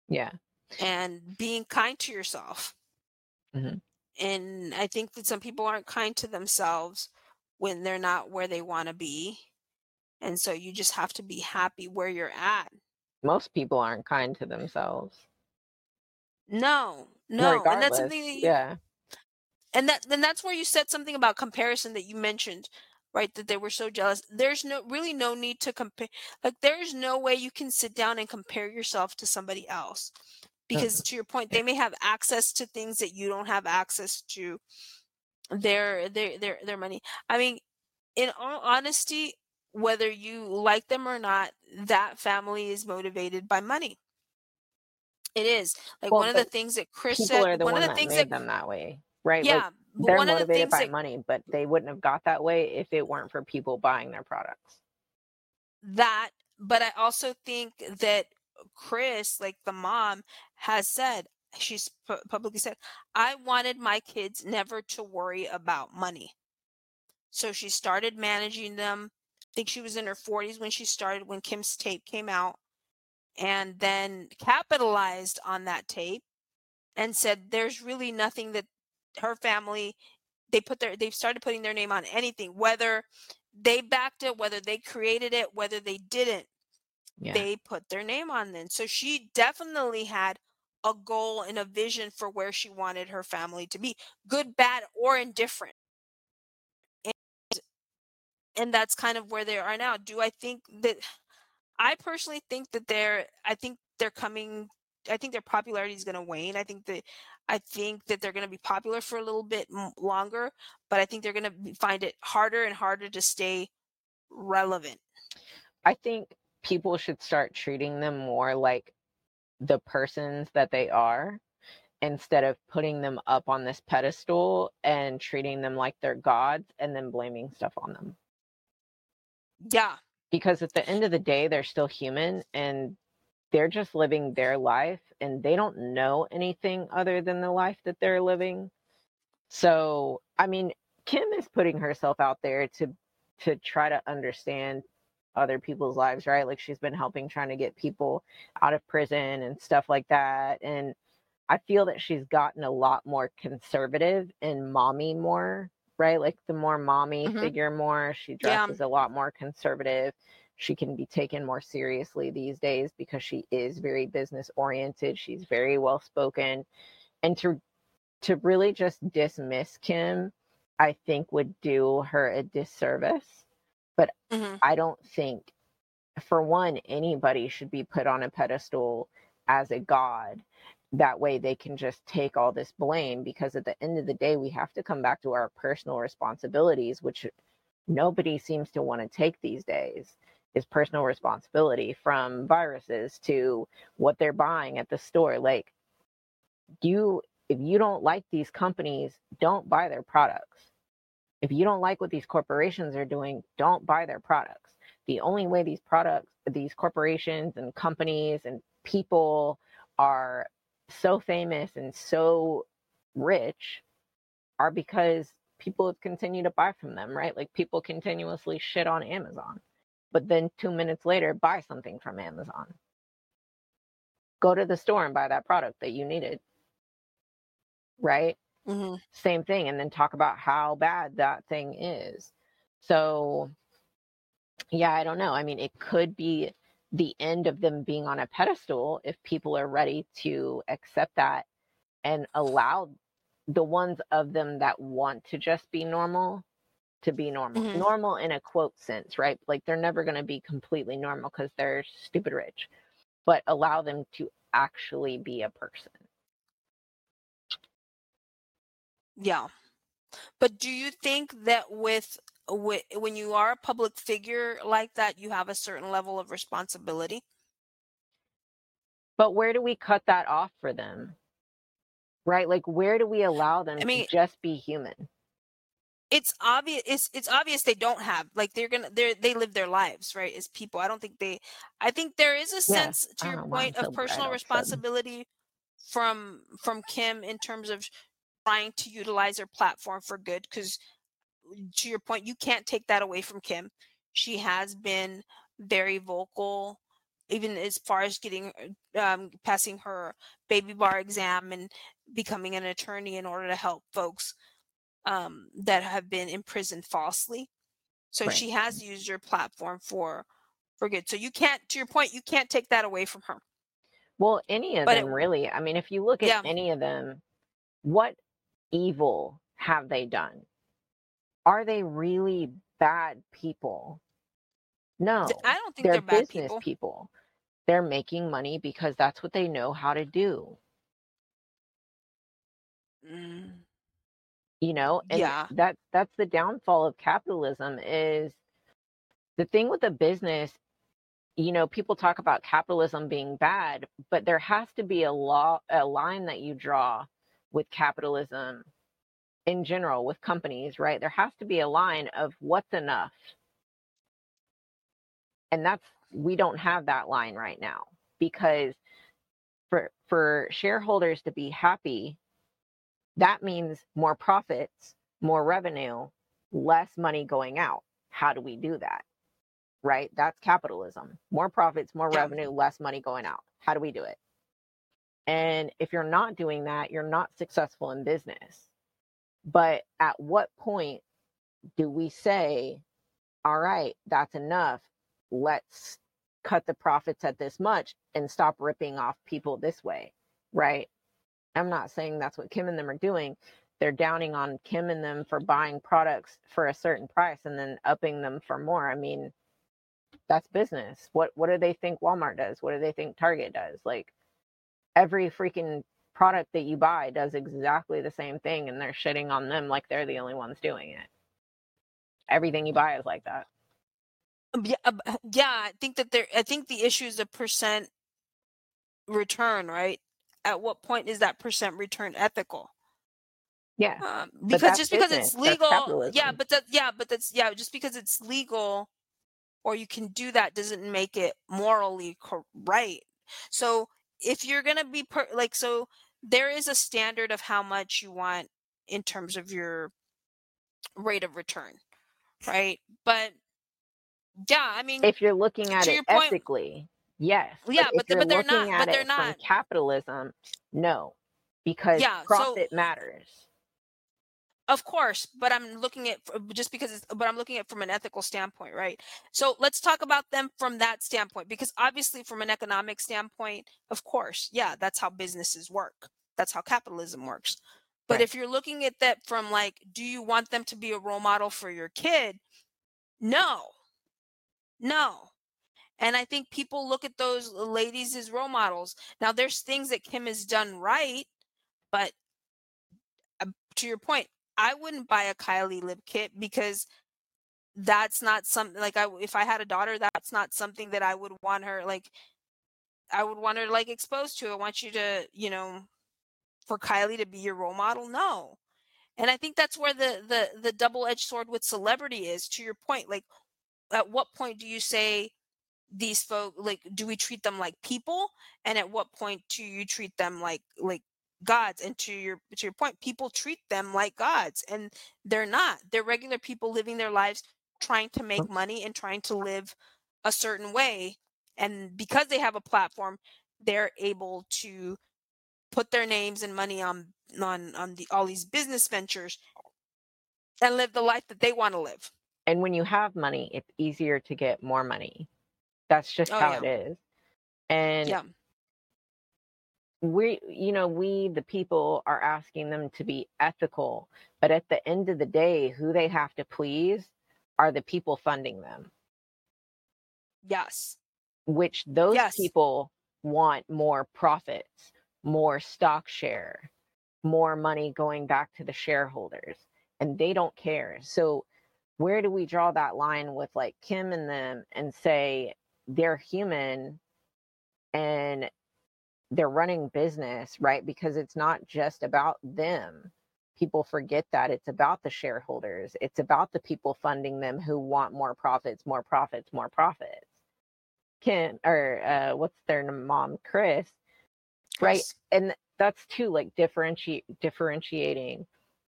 Yeah. and being kind to yourself. hmm And I think that some people aren't kind to themselves when they're not where they want to be. And so you just have to be happy where you're at. Most people aren't kind to themselves. No, No. And that's regardless. something that you, Yeah. and that then that's where you said something about comparison that you mentioned, right? That they were so jealous. There's no really no need to compare. Like there's no way you can sit down and compare yourself to somebody else. Because to your point, they may have access to things that you don't have access to. Their their their their money. I mean, in all honesty, whether you like them or not, that family is motivated by money. It is. Like Well, one of the things that Kris people said, are the one of the that things made that them that way, right? Yeah, but they're one of the motivated things by that money, but they wouldn't have got that way if it weren't for people buying their products. that but i also think that kris like the mom has said she's pu- publicly said i wanted my kids never to worry about money so she started managing them i think she was in her 40s when she started when kim's tape came out and then capitalized on that tape and said there's really nothing that her family they put their they've started putting their name on anything whether they backed it whether they created it whether they didn't Yeah. they put their name on then. So she definitely had a goal and a vision for where she wanted her family to be good bad or indifferent. And, and that's kind of where they are now. Do i think that i personally think that they're i think they're coming I think their popularity is going to wane. I think that I think that they're going to be popular for a little bit longer, but I think they're going to find it harder and harder to stay relevant. I think people should start treating them more like the persons that they are instead of putting them up on this pedestal and treating them like they're gods and then blaming stuff on them. Yeah. Because at the end of the day, they're still human and they're just living their life and they don't know anything other than the life that they're living. So, I mean, Kim is putting herself out there to to try to understand other people's lives, right? Like she's been helping trying to get people out of prison and stuff like that. And I feel that she's gotten a lot more conservative and mommy more, right? Like the more mommy mm-hmm. figure more, she dresses yeah. a lot more conservative. She can be taken more seriously these days because she is very business oriented. She's very well spoken. And to to really just dismiss Kim, I think would do her a disservice. But mm-hmm. I don't think for one anybody should be put on a pedestal as a god that way they can just take all this blame because at the end of the day we have to come back to our personal responsibilities which nobody seems to want to take these days is personal responsibility from viruses to what they're buying at the store. Like you if you don't like these companies don't buy their products. If you don't like what these corporations are doing don't buy their products. The only way these products these corporations and companies and people are so famous and so rich are because people continue to buy from them, right? Like people continuously shit on Amazon, but then two minutes later, buy something from Amazon. Go to the store and buy that product that you needed, right? Mm-hmm. Same thing. And then talk about how bad that thing is. So, yeah, I don't know. I mean, it could be the end of them being on a pedestal if people are ready to accept that and allow the ones of them that want to just be normal to be normal. Mm-hmm. Normal in a quote sense, right? Like they're never going to be completely normal because they're stupid rich, but allow them to actually be a person. Yeah. But do you think that with when you are a public figure like that, you have a certain level of responsibility. But where do we cut that off for them? Right? Like where do we allow them I mean, to just be human? It's obvious it's it's obvious they don't have like they're gonna they they live their lives, right, as people. I don't think they I think there is a sense to your point of personal responsibility from from Kim in terms of trying to utilize her platform for good because to your point, you can't take that away from Kim. She has been very vocal, even as far as getting um, passing her baby bar exam and becoming an attorney in order to help folks um, that have been imprisoned falsely. So right. she has used your platform for for good. So you can't, to your point, you can't take that away from her. Well, any of but them it, really. I mean, if you look at yeah. any of them, what evil have they done? Are they really bad people? No, I don't think they're, they're business people. people. They're making money because that's what they know how to do. Mm. You know, and yeah. that that's the downfall of capitalism is the thing with a business you know people talk about capitalism being bad but there has to be a law a line that you draw with capitalism in general with companies, right? There has to be a line of what's enough. And that's we don't have that line right now because for for shareholders to be happy, that means more profits, more revenue, less money going out. How do we do that? Right? That's capitalism. More profits, more yeah. revenue, less money going out. How do we do it? And if you're not doing that, you're not successful in business but at what point do we say, all right, that's enough. Let's cut the profits at this much and stop ripping off people this way, right? I'm not saying that's what Kim and them are doing. They're downing on Kim and them for buying products for a certain price and then upping them for more. I mean, that's business. What what do they think Walmart does? What do they think Target does? Like every freaking product that you buy does exactly the same thing and they're shitting on them like they're the only ones doing it. Everything you buy is like that. Um, yeah, yeah, I think that there. I think the issue is the percent return, right? At what point is that percent return ethical? Yeah. Um, because just because business. it's legal, yeah, but that, yeah, but that's yeah, just because it's legal or you can do that doesn't make it morally cor- right. So if you're gonna be per- like, so there is a standard of how much you want in terms of your rate of return, right? But yeah, I mean, If you're looking at it point, ethically, yes. yeah, but th- but they're not, but they're not. capitalism, no. Because Yeah, so profit matters. Of course, but I'm looking at just because it's, but I'm looking at from an ethical standpoint, right? So let's talk about them from that standpoint because obviously from an economic standpoint, of course, yeah, that's how businesses work. That's how capitalism works. But Right. if you're looking at that from like do you want them to be a role model for your kid? No. No. And I think people look at those ladies as role models. Now there's things that Kim has done right, but uh, to your point, I wouldn't buy a Kylie lip kit because that's not something like I if I had a daughter, that's not something that I would want her like I would want her like exposed to. I want you to, you know, for Kylie to be your role model. No. And I think that's where the the the double-edged sword with celebrity is to your point. Like at what point do you say these folk like do we treat them like people and at what point do you treat them like like gods and to your to your point people treat them like gods and they're not. They're regular people living their lives trying to make money and trying to live a certain way and because they have a platform they're able to put their names and money on on on the all these business ventures and live the life that they want to live. And when you have money, it's easier to get more money. That's just oh how yeah. it is. And yeah we, you know, we, the people, are asking them to be ethical. But at the end of the day, who they have to please are the people funding them, yes which those yes people want more profits, more stock share, more money going back to the shareholders, and they don't care. So, where do we draw that line with like Kim and them and say they're human and they're running business, right? Because it's not just about them. People forget that it's about the shareholders. It's about the people funding them who want more profits, more profits, more profits. Kim or uh, what's their mom, Kris, right? kris And that's too like differentiate differentiating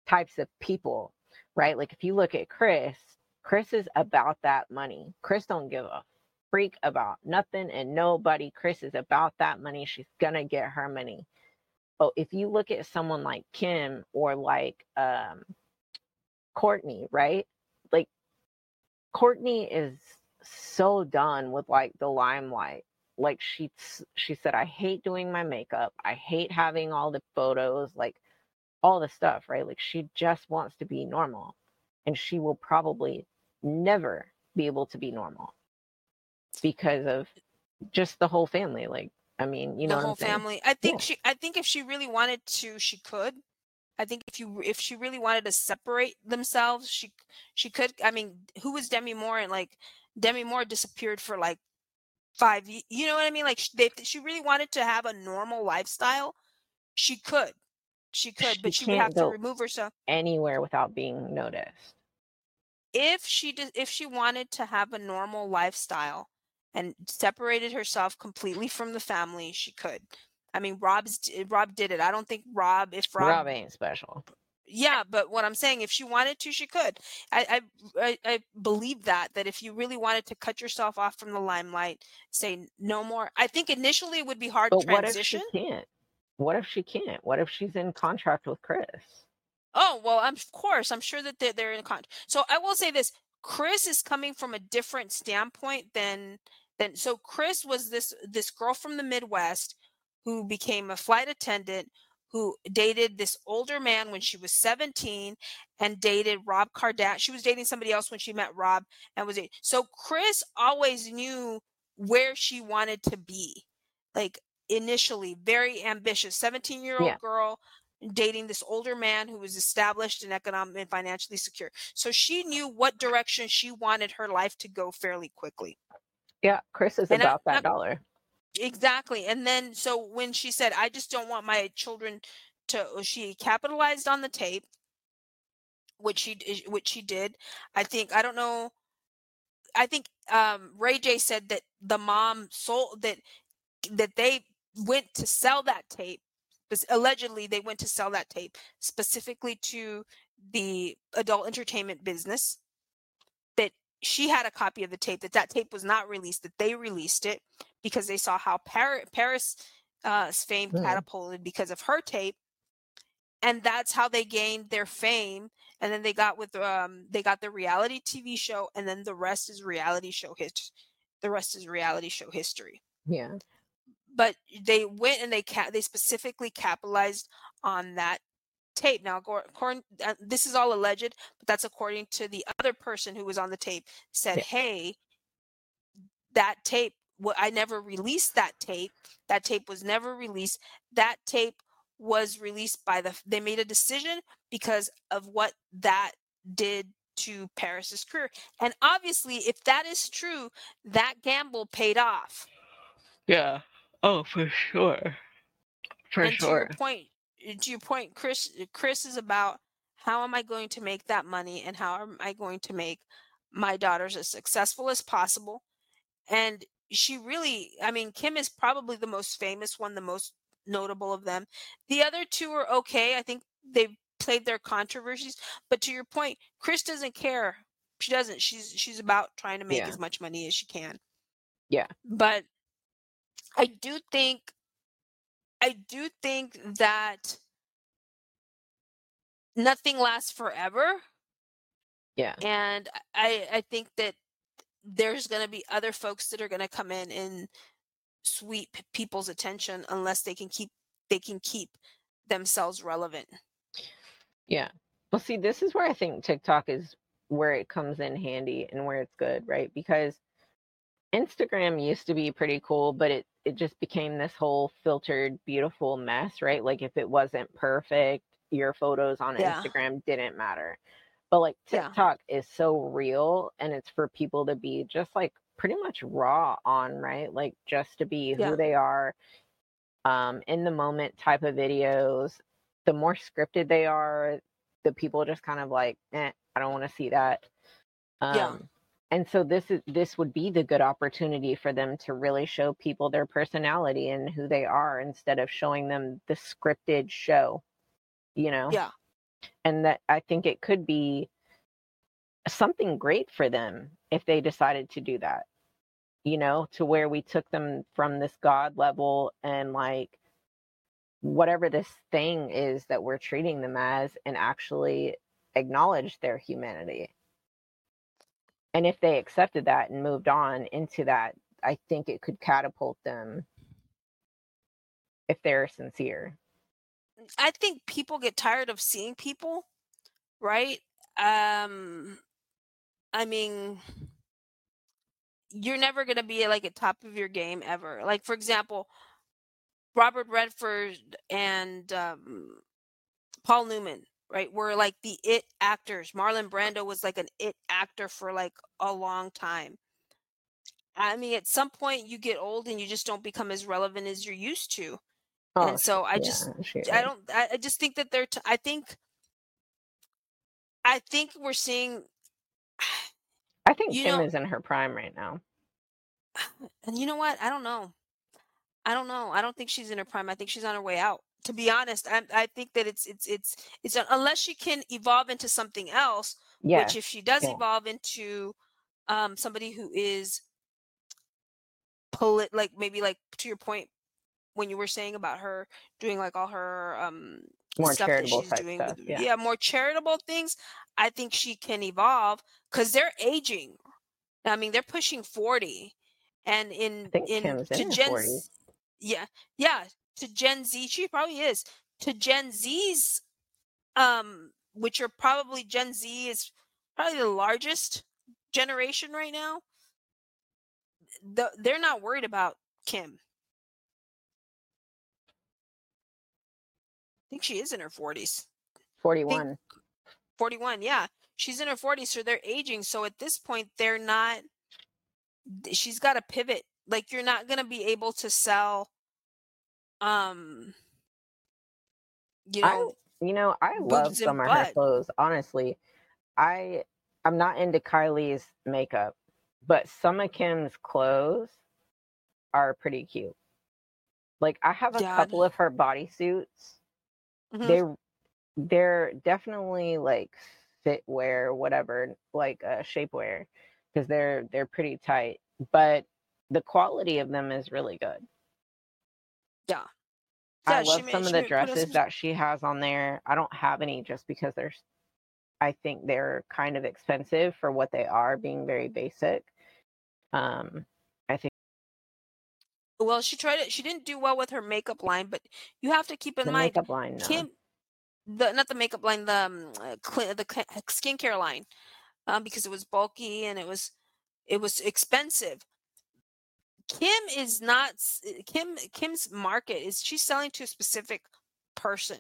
types of people, right? Like if you look at Kris, Kris is about that money. Kris don't give a freak about nothing and nobody. Kris is about that money. She's gonna get her money. But if you look at someone like Kim or like um Kourtney, right? Like Kourtney is so done with like the limelight. Like she she said, I hate doing my makeup. I hate having all the photos, like all the stuff, right? Like she just wants to be normal. And she will probably never be able to be normal because of just the whole family. Like, I mean, you know the what I'm whole saying? family i Yeah. think she i think if she really wanted to she could i think if you if she really wanted to separate themselves she she could i mean who was demi moore and like demi moore disappeared for like five you know what i mean like sh- they, she really wanted to have a normal lifestyle she could she could She but she would have to remove herself anywhere without being noticed. if she did if she wanted to have a normal lifestyle and separated herself completely from the family she could i mean rob's rob did it i don't think rob if rob Rob ain't special. yeah but what i'm saying if she wanted to she could I, I i believe that that if you really wanted to cut yourself off from the limelight say no more i think initially it would be hard But what if she transition can't? What if she can't? What if she's in contract with Kris? Oh, well, I'm of course, I'm sure that they're, they're in contract. So I will say this, Kris is coming from a different standpoint than than so Kris was this this girl from the Midwest who became a flight attendant who dated this older man when she was 17 and dated Rob Kardashian. She was dating somebody else when she met Rob and was it. So Kris always knew where she wanted to be. Like initially very ambitious 17 year old Yeah. girl dating this older man who was established and economically and financially secure so she knew what direction she wanted her life to go fairly quickly Yeah. Kris is And I- about that I'm- dollar. exactly and then so when she said i just don't want my children to she capitalized on the tape which she which she did i think i don't know i think um ray j said that the mom sold that that they went to sell that tape allegedly they went to sell that tape specifically to the adult entertainment business she had a copy of the tape that that tape was not released that they released it because they saw how Par- paris uh, fame Mhm. catapulted because of her tape and that's how they gained their fame and then they got with um they got the reality tv show and then the rest is reality show hit the rest is reality show history Yeah. but they went and they ca- they specifically capitalized on that tape. Now, according, uh, this is all alleged, but that's according to the other person who was on the tape. Said, Yeah. "Hey, that tape. Well, I never released that tape. That tape was never released. That tape was released by the. They made a decision because of what that did." to Paris's career. And obviously, if that is true, that gamble paid off. Yeah. Oh, for sure. For and to your point to your point kris kris is about how am i going to make that money and how am i going to make my daughters as successful as possible. And she really i mean kim is probably the most famous one the most notable of them. The other two are okay. I think they've played their controversies but to your point kris doesn't care. She doesn't. She's she's about trying to make Yeah. as much money as she can. Yeah. but i do think I do think that nothing lasts forever. Yeah. And I I think that there's going to be other folks that are going to come in and sweep people's attention unless they can keep they can keep themselves relevant. Yeah. Well, see, this is where I think TikTok is where it comes in handy and where it's good, right? Because Instagram used to be pretty cool, but it it just became this whole filtered, beautiful mess, right? Like if it wasn't perfect, your photos on Yeah. Instagram didn't matter. But like Yeah. TikTok is so real and it's for people to be just like pretty much raw on, right? Like just to be Yeah. who they are, um, in the moment type of videos. The more scripted they are, the people just kind of like, eh, I don't want to see that. Um, Yeah. And so this is this would be the good opportunity for them to really show people their personality and who they are instead of showing them the scripted show you know Yeah. and that i think it could be something great for them if they decided to do that you know to where we took them from this god level and like whatever this thing is that we're treating them as and actually acknowledge their humanity and if they accepted that and moved on into that i think it could catapult them if they're sincere I think people get tired of seeing people, right? Um I mean you're never going to be like at top of your game ever. Like for example, Robert Redford and um Paul Newman, right? Were like the it actors. Marlon Brando was like an it actor for like a long time. I mean, at some point you get old and you just don't become as relevant as you're used to. oh and so I yeah, just. I don't. I, just think that they're. T- I think. I think we're seeing, I think Kim know- is in her prime right now. and you know what? I don't know. I don't know. I don't think she's in her prime. I think she's on her way out. To be honest, I, I think that it's it's it's it's unless she can evolve into something else. Yeah, Which, if she does yeah. evolve into um somebody who is polit, like maybe like to your point when you were saying about her doing like all her um more stuff that charitable she's doing stuff. with- Yeah. more charitable things i think she can evolve because they're aging i mean they're pushing 40 and in in Kim's to in gen 40s. Z- yeah yeah to gen z she probably is to gen z's um which are probably gen z is probably the largest generation right now the, they're not worried about kim I think she is in her 40s. 41. 41, yeah. She's in her 40s, so they're aging. So at this point, they're not, she's got to pivot. Like, you're not going to be able to sell, um, you I know, you know, I love some of her clothes. Honestly, I I'm not into Kylie's makeup, but some of Kim's clothes are pretty cute. Like I have a Yeah. couple of her bodysuits. Mhm. They're they're definitely like fit wear, whatever, like uh, shapewear, because they're they're pretty tight. But the quality of them is really good. Yeah. I Yeah, she love ma- some of the ma- put us dresses some- that she has on there. I don't have any just because they're, I think they're kind of expensive for what they are, being very basic. Um, I think Well, she tried it. She didn't do well with her makeup line, but you have to keep in the mind makeup line, no. Kim, the not the makeup line, the um, uh, cl- the cl- skincare line, um, because it was bulky and it was it was expensive. Kim is not uh, Kim. Kim's market is she's selling to a specific person,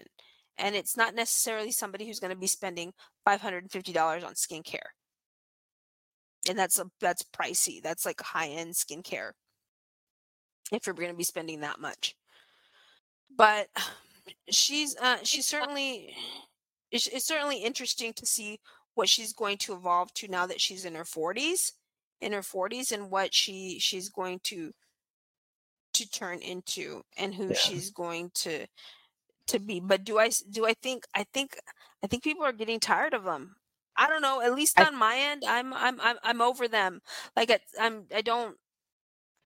and it's not necessarily somebody who's going to be spending five hundred and fifty dollars on skincare. And that's a that's pricey. That's like high end skincare. If you're going to be spending that much, but she's uh she's certainly it's, it's certainly interesting to see what she's going to evolve to now that she's in her 40s in her 40s and what she she's going to to turn into and who Yeah. she's going to to be but do i do i think i think i think people are getting tired of them i don't know at least I- on my end i'm i'm i'm, I'm over them like I, i'm i don't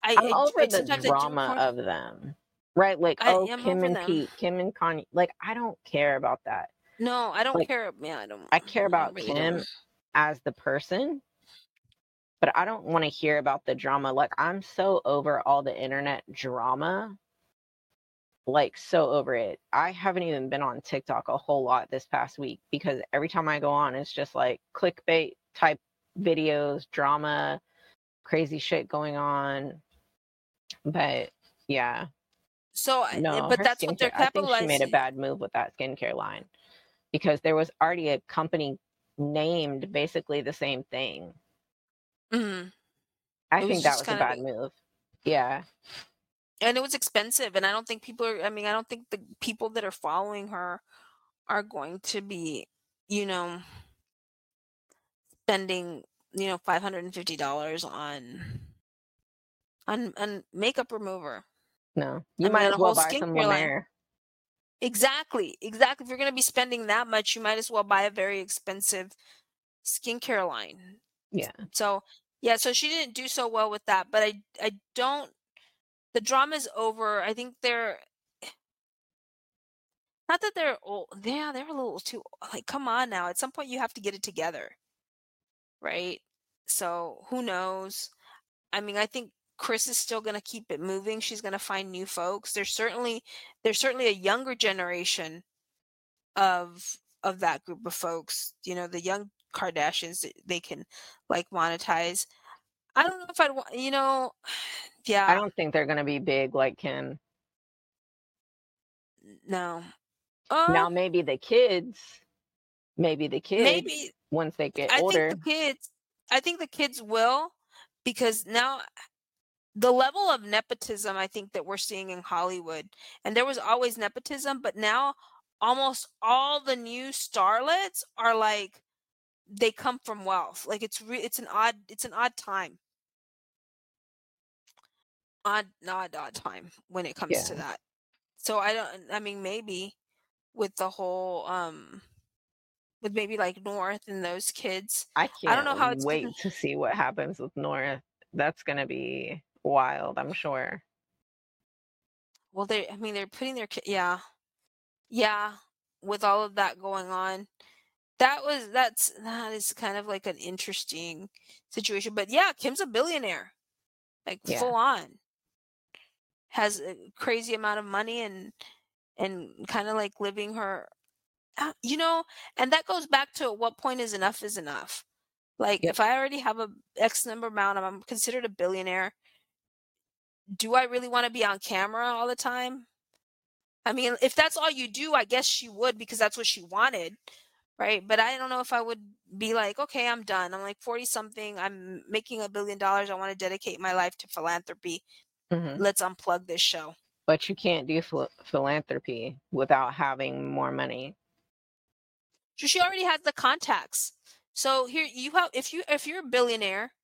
I, I'm I- over I- the I drama of them, right? Like, I oh, Kim and them. Pete, Kim and Kanye. Like, I don't care about that. no i don't like, care yeah i don't I care about Kim as the person, but I don't want to hear about the drama. Like, I'm so over all the internet drama. Like, so over it. I haven't even been on TikTok a whole lot this past week because every time I go on, it's just like clickbait type videos, drama, crazy shit going on. But yeah, so I- eh, no, but that's what they're skincare- I think she made a bad move with that skincare line because there was already a company named basically the same thing. Mhm. I It was think that was a bad move. Yeah, and it was expensive and i don't think people are i mean i don't think the people that are following her are going to be you know spending you know $550 on on on makeup remover no, you mean, might on as well buy some. La Mer. exactly exactly if you're going to be spending that much you might as well buy a very expensive skincare line Yeah, so yeah so she didn't do so well with that but i i don't the drama's over i think they're not that they're old yeah they're a little too like come on now at some point you have to get it together right? So who knows? I mean i think kris is still going to keep it moving she's going to find new folks there's certainly there's certainly a younger generation of of that group of folks you know the young kardashians they can like monetize. I don't know if i'd want you know yeah. I don't think they're gonna be big like Kim. no. Uh, now maybe the kids, maybe the kids, maybe once they get I older, think the kids I think the kids will because now the level of nepotism I think that we're seeing in Hollywood and there was always nepotism but now almost all the new starlets are like they come from wealth like it's re- it's an odd it's an odd time odd odd odd time when it comes to that so I don't I mean maybe with the whole um with maybe like North and those kids I can't I don't know how it's wait gonna- to see what happens with North. That's gonna be wild, I'm sure. Well, they, I mean, they're putting their, ki- yeah, yeah, with all of that going on. That was, that's, that is kind of like an interesting situation. But yeah, Kim's a billionaire, like Yeah. full on. Has a crazy amount of money and, and kind of like living her, uh, you know, and that goes back to what point is enough is enough. Like Yep. if I already have a X number amount, I'm considered a billionaire. Do I really want to be on camera all the time? I mean, if that's all you do, I guess she would because that's what she wanted, right? But I don't know if I would be like, okay, I'm done. I'm like 40 something. I'm making a billion dollars. I want to dedicate my life to philanthropy. hmm Let's unplug this show. But you can't do phil- philanthropy without having more money. So she already has the contacts. So here you have if you if you're a billionaire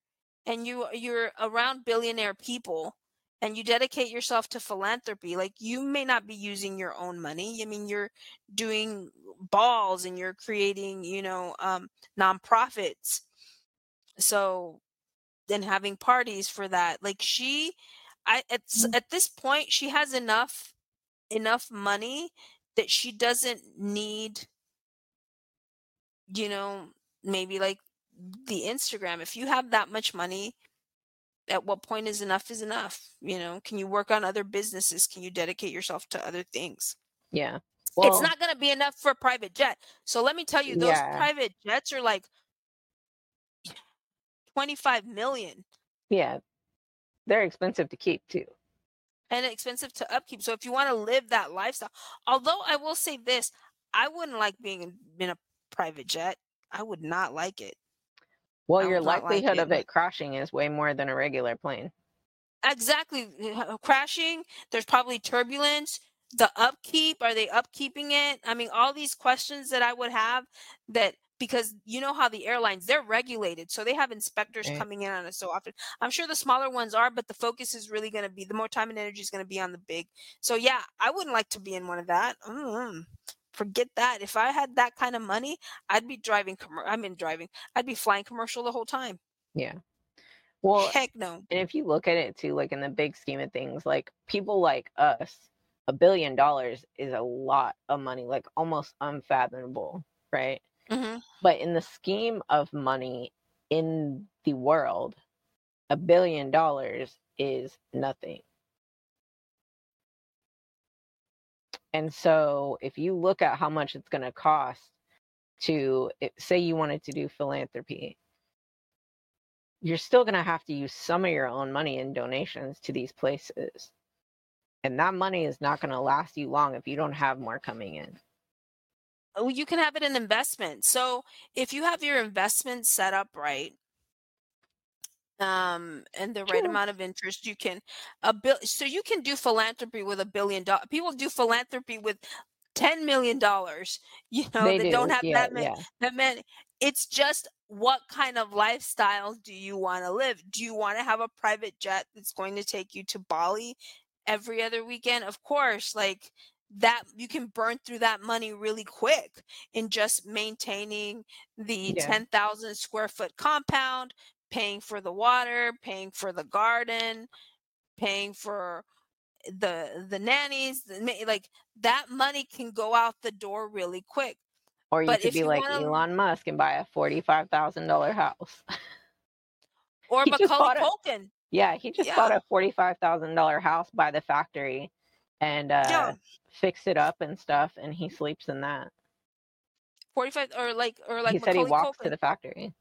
and you you're around billionaire people and you dedicate yourself to philanthropy, like you may not be using your own money. I mean, you're doing balls and you're creating, you know, um, nonprofits. So then having parties for that. Like she, I at s- at this point she has enough enough money that she doesn't need you know, maybe like the Instagram. If you have that much money, at what point is enough is enough? You know, can you work on other businesses? Can you dedicate yourself to other things? Yeah. It's not going to be enough for a private jet. So let me tell you, those yeah. private jets are like 25 million Yeah. They're expensive to keep too. and expensive to upkeep. So if you want to live that lifestyle, although I will say this, I wouldn't like being in, in a private jet. I would not like it. Well, your not like likelihood of it crashing is way more than a regular plane. Exactly. Crashing, there's probably turbulence. The upkeep, are they upkeeping it? I mean, all these questions that I would have that because you know how the airlines they're regulated so they have inspectors Right. coming in on it so often i'm sure the smaller ones are but the focus is really going to be the more time and energy is going to be on the big so yeah i wouldn't like to be in one of that mm forget that if i had that kind of money i'd be driving commer- i mean driving i'd be flying commercial the whole time Yeah. Well, heck no and if you look at it too, like in the big scheme of things, like people like us, a billion dollars is a lot of money, like almost unfathomable, right? hmm But in the scheme of money in the world, a billion dollars is nothing. And so if you look at how much it's going to cost to eh, say you wanted to do philanthropy, you're still going to have to use some of your own money in donations to these places. And that money is not going to last you long if you don't have more coming in. Oh, you can have it in investment. So if you have your investment set up right, um, and the right True. amount of interest, you can a bill. So you can do philanthropy with a billion dollars. People do philanthropy with ten million dollars. You know, They they do. don't have Yeah, that many. yeah. That many. It's just what kind of lifestyle do you want to live? Do you want to have a private jet that's going to take you to Bali every other weekend? Of course, like that you can burn through that money really quick in just maintaining the Yeah. 10,000 square foot compound, paying for the water, paying for the garden, paying for the the nannies, like that money can go out the door really quick. Or you But could be you like want to Elon Musk and buy a forty-five thousand dollar house. or He Macaulay bought a yeah, he just bought a forty-five thousand dollar house by the factory and uh Yeah. fixed it up and stuff, and he sleeps in that. 45 or like or like he said he Macaulay walks to the factory.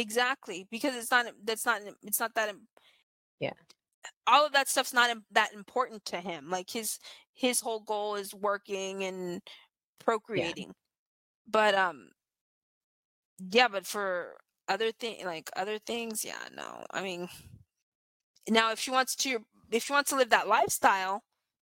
Exactly. Because it's not that's not it's not that Yeah. all of that stuff's not that important to him. Like his his whole goal is working and procreating. But um yeah, but for other thing like other things, yeah, no. I mean, now if she wants to if she wants to live that lifestyle,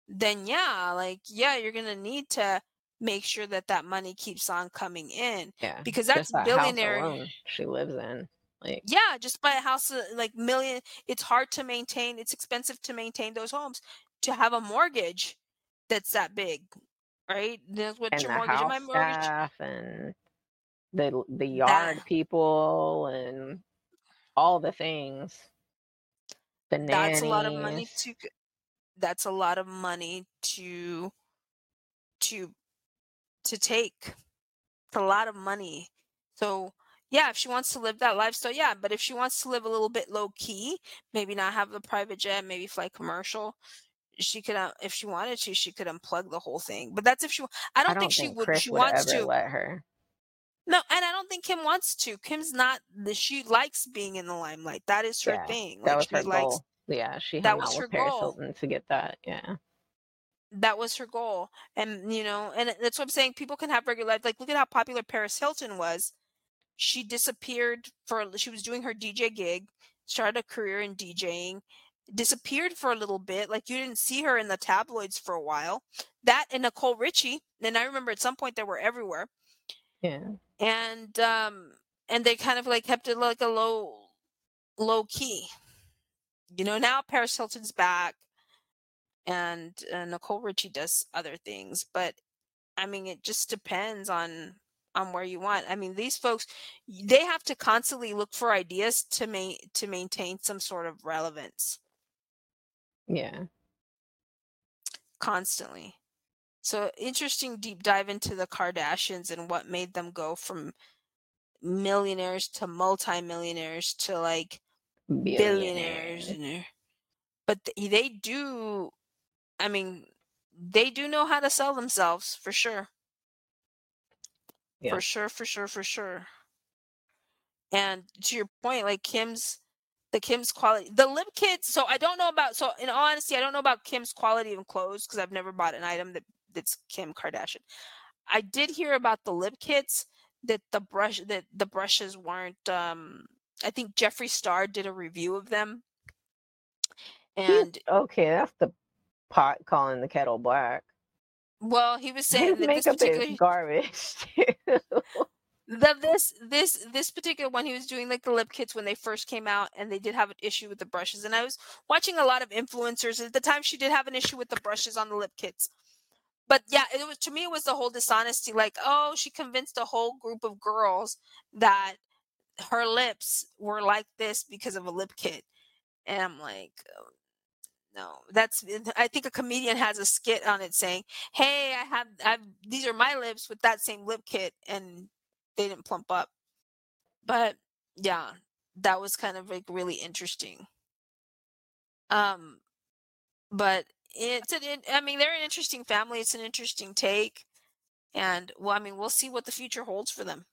then yeah, like yeah, you're going to need to make sure that that money keeps on coming in Yeah. because that's that billionaire she lives in. Like yeah just buy a house uh, like million it's hard to maintain it's expensive to maintain those homes to have a mortgage that's that big right that's what your the mortgage my mortgage and the the that yard people and all the things. The that's a lot of money to that's a lot of money to to to take it's a lot of money so yeah if she wants to live that lifestyle yeah but if she wants to live a little bit low key maybe not have the private jet maybe fly commercial she could uh, if she wanted to she could unplug the whole thing but that's if she i I don't don't think she would Kris she would wants to let her. no and i don't think kim wants to kim's not the she likes being in the limelight that is her Yeah. thing That was she her likes goal. Yeah, she that was her Paris goal Hilton to get that. Yeah. That was her goal and you know and that's what i'm saying people can have regular life like look at how popular paris hilton was. She disappeared for she was doing her dj gig started a career in djing disappeared for a little bit like you didn't see her in the tabloids for a while. That and nicole richie and i remember at some point they were everywhere. Yeah. And um and they kind of like kept it like a low low key. You know now paris hilton's back and uh, nicole richie does other things but i mean it just depends on on where you want. I mean these folks they have to constantly look for ideas to ma- to maintain some sort of relevance. Yeah. Constantly. So interesting deep dive into the kardashians and what made them go from millionaires to multimillionaires to like billionaires, billionaires but they do i mean they do know how to sell themselves for sure. Yeah. for sure for sure for sure. And to your point like kim's the kim's quality the lip kits so i don't know about so in all honesty i don't know about kim's quality of clothes because i've never bought an item that that's kim kardashian. I did hear about the lip kits that the brush that the brushes weren't um i think jeffree star did a review of them. And okay that's the pot calling the kettle black. Well he was saying his that this particular is garbage the this this this particular one he was doing like the lip kits when they first came out and they did have an issue with the brushes and i was watching a lot of influencers at the time she did have an issue with the brushes on the lip kits. But yeah it was to me it was the whole dishonesty like oh she convinced a whole group of girls that her lips were like this because of a lip kit. And i'm like no that's i think a comedian has a skit on it saying hey i have i've these are my lips with that same lip kit and they didn't plump up. But yeah that was kind of like really interesting. Um but it's an i mean they're an interesting family it's an interesting take and well i mean we'll see what the future holds for them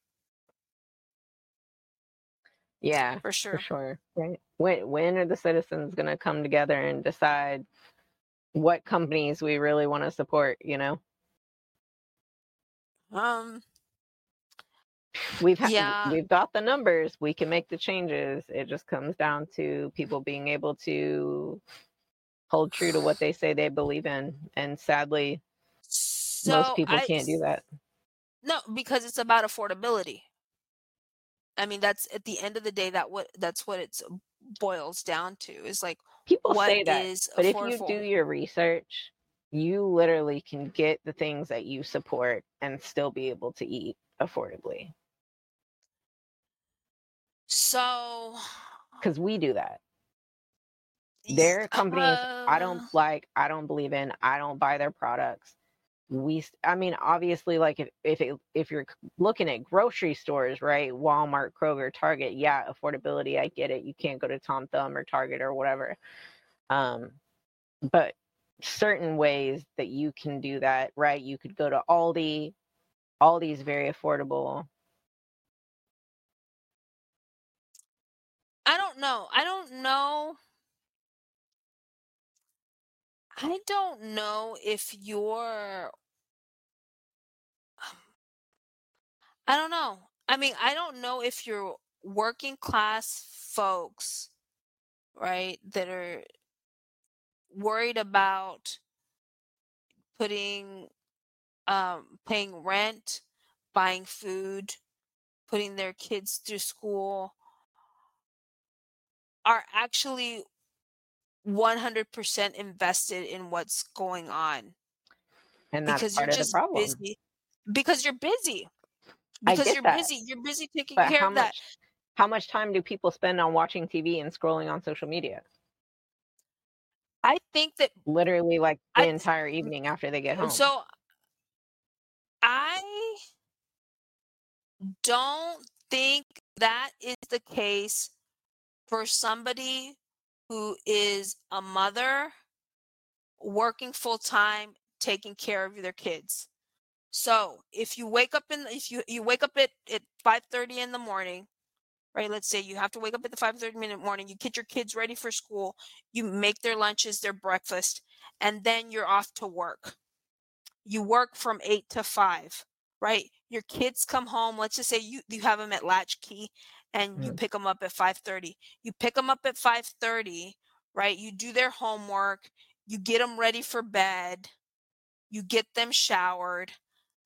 yeah for sure for sure. right? When when are the citizens going to come together and decide what companies we really want to support you know? Um. We've ha- Yeah. we've got the numbers we can make the changes it just comes down to people being able to hold true to what they say they believe in and sadly so most people I- can't do that. No, because it's about affordability. I mean, that's at the end of the day that what that's what it boils down to is like people what say that is but if you do your research you literally can get the things that you support and still be able to eat affordably. So because we do that. There are companies i uh, don't like i don't believe in i don't buy their products we i mean obviously like if if, it, if you're looking at grocery stores right walmart kroger target yeah affordability i get it you can't go to tom thumb or target or whatever um but certain ways that you can do that right you could go to aldi aldi's very affordable I don't know. I don't know. I don't know if you're I don't know. I mean, I don't know if you're working class folks, right, that are worried about putting um paying rent, buying food, putting their kids through school are actually 100% invested in what's going on and that's because you're just busy because you're busy I because you're that. busy you're busy taking but care of that how much time do people spend on watching tv and scrolling on social media i think that literally like the I- entire evening after they get home. so i don't think that is the case for somebody who is a mother working full time taking care of their kids so if you wake up in if you you wake up at at 5 30 in the morning right? Let's say you have to wake up at the 5:30 minute morning, you get your kids ready for school, you make their lunches, their breakfast, and then you're off to work. You work from 8 to 5, right? Your kids come home, let's just say you you have them at latchkey and you Mm. pick them up at 5:30. You pick them up at 5:30, right? You do their homework, you get them ready for bed, you get them showered,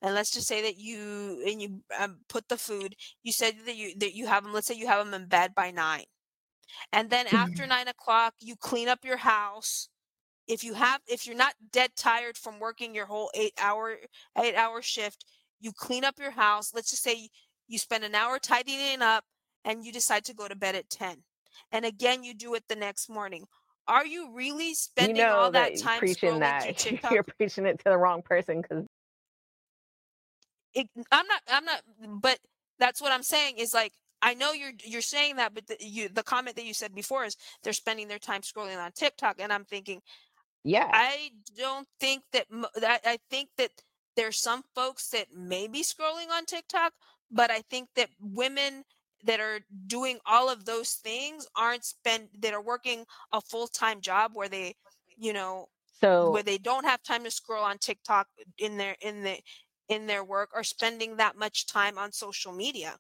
and let's just say that you and you um, put the food. You said that you that you have them. Let's say you have them in bed by nine, and then after nine o'clock, you clean up your house. If you have, if you're not dead tired from working your whole eight hour eight hour shift, you clean up your house. Let's just say you spend an hour tidying it up, and you decide to go to bed at ten, and again you do it the next morning. Are you really You spending all that that time preaching scrolling that TikTok? you're preaching it to the wrong person because I'm not I'm not but that's what I'm saying is like I know you're you're saying that but the, you the comment that you said before is they're spending their time scrolling on TikTok and I'm thinking yeah, I don't think that that I think that there's some folks that may be scrolling on TikTok but I think that women that are doing all of those things aren't spend that are working a full-time job where they you know so where they don't have time to scroll on TikTok in their in the in their work or spending that much time on social media.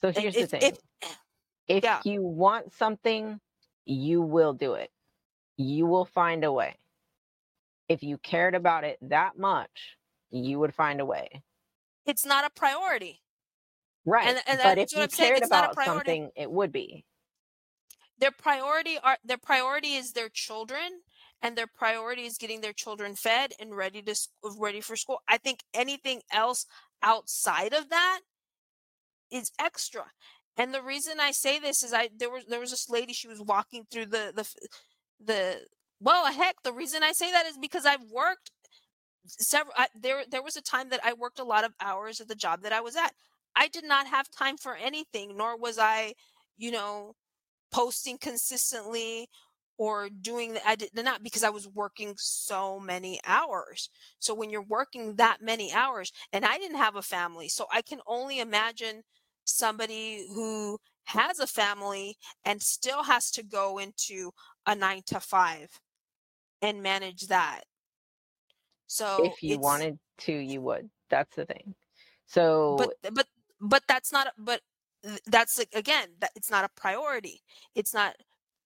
so here's the thing. if If yeah, you want something, you will do it. You will find a way. If you cared about it that much, you would find a way. it's not a priority. Right. And and But if you I'm saying. cared It's about something, it would be. Their priority are their priority is their children and their priority is getting their children fed and ready to ready for school. I think anything else outside of that is extra. And the reason I say this is I there was there was this lady she was walking through the the the well heck the reason I say that is because I've worked several I, there there was a time that I worked a lot of hours at the job that I was at. I did not have time for anything nor was I, you know, posting consistently or doing the, I did not because I was working so many hours. So when you're working that many hours and I didn't have a family, so I can only imagine somebody who has a family and still has to go into a 9 to 5 and manage that. So If you wanted to, you would. That's the thing. So, but but that's not but uh, that's like again that it's not a priority it's not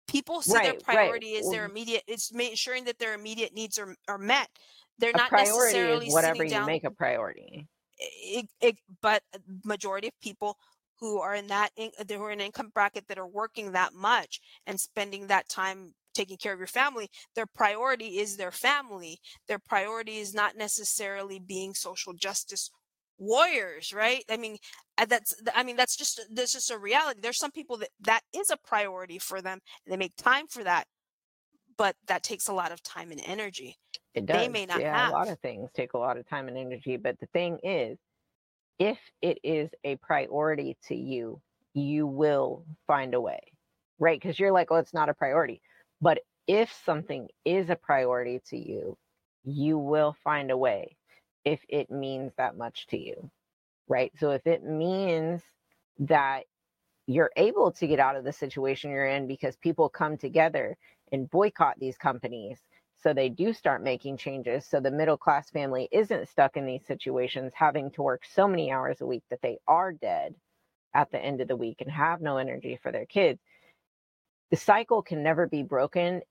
people see their right, right. priority as their immediate it's ensuring that their immediate needs are, are met they're a not is necessarily whatever you down make a priority. it, it, but majority of people who are in that in, who are in an income bracket that are working that much and spending that time taking care of your family their priority is their family their priority is not necessarily being social justice warriors right i mean uh, that's i mean that's just that's just a reality there's some people that that is a priority for them and they make time for that but that takes a lot of time and energy It does they may not Yeah, a lot of things take a lot of time and energy. But the thing is, if it is a priority to you, you will find a way, right? Because you're like, oh, it's not a priority. But if something is a priority to you, you will find a way if it means that much to you, right? So if it means that you're able to get out of the situation you're in because people come together and boycott these companies so they do start making changes so the middle class family isn't stuck in these situations having to work so many hours a week that they are dead at the end of the week and have no energy for their kids the cycle can never be broken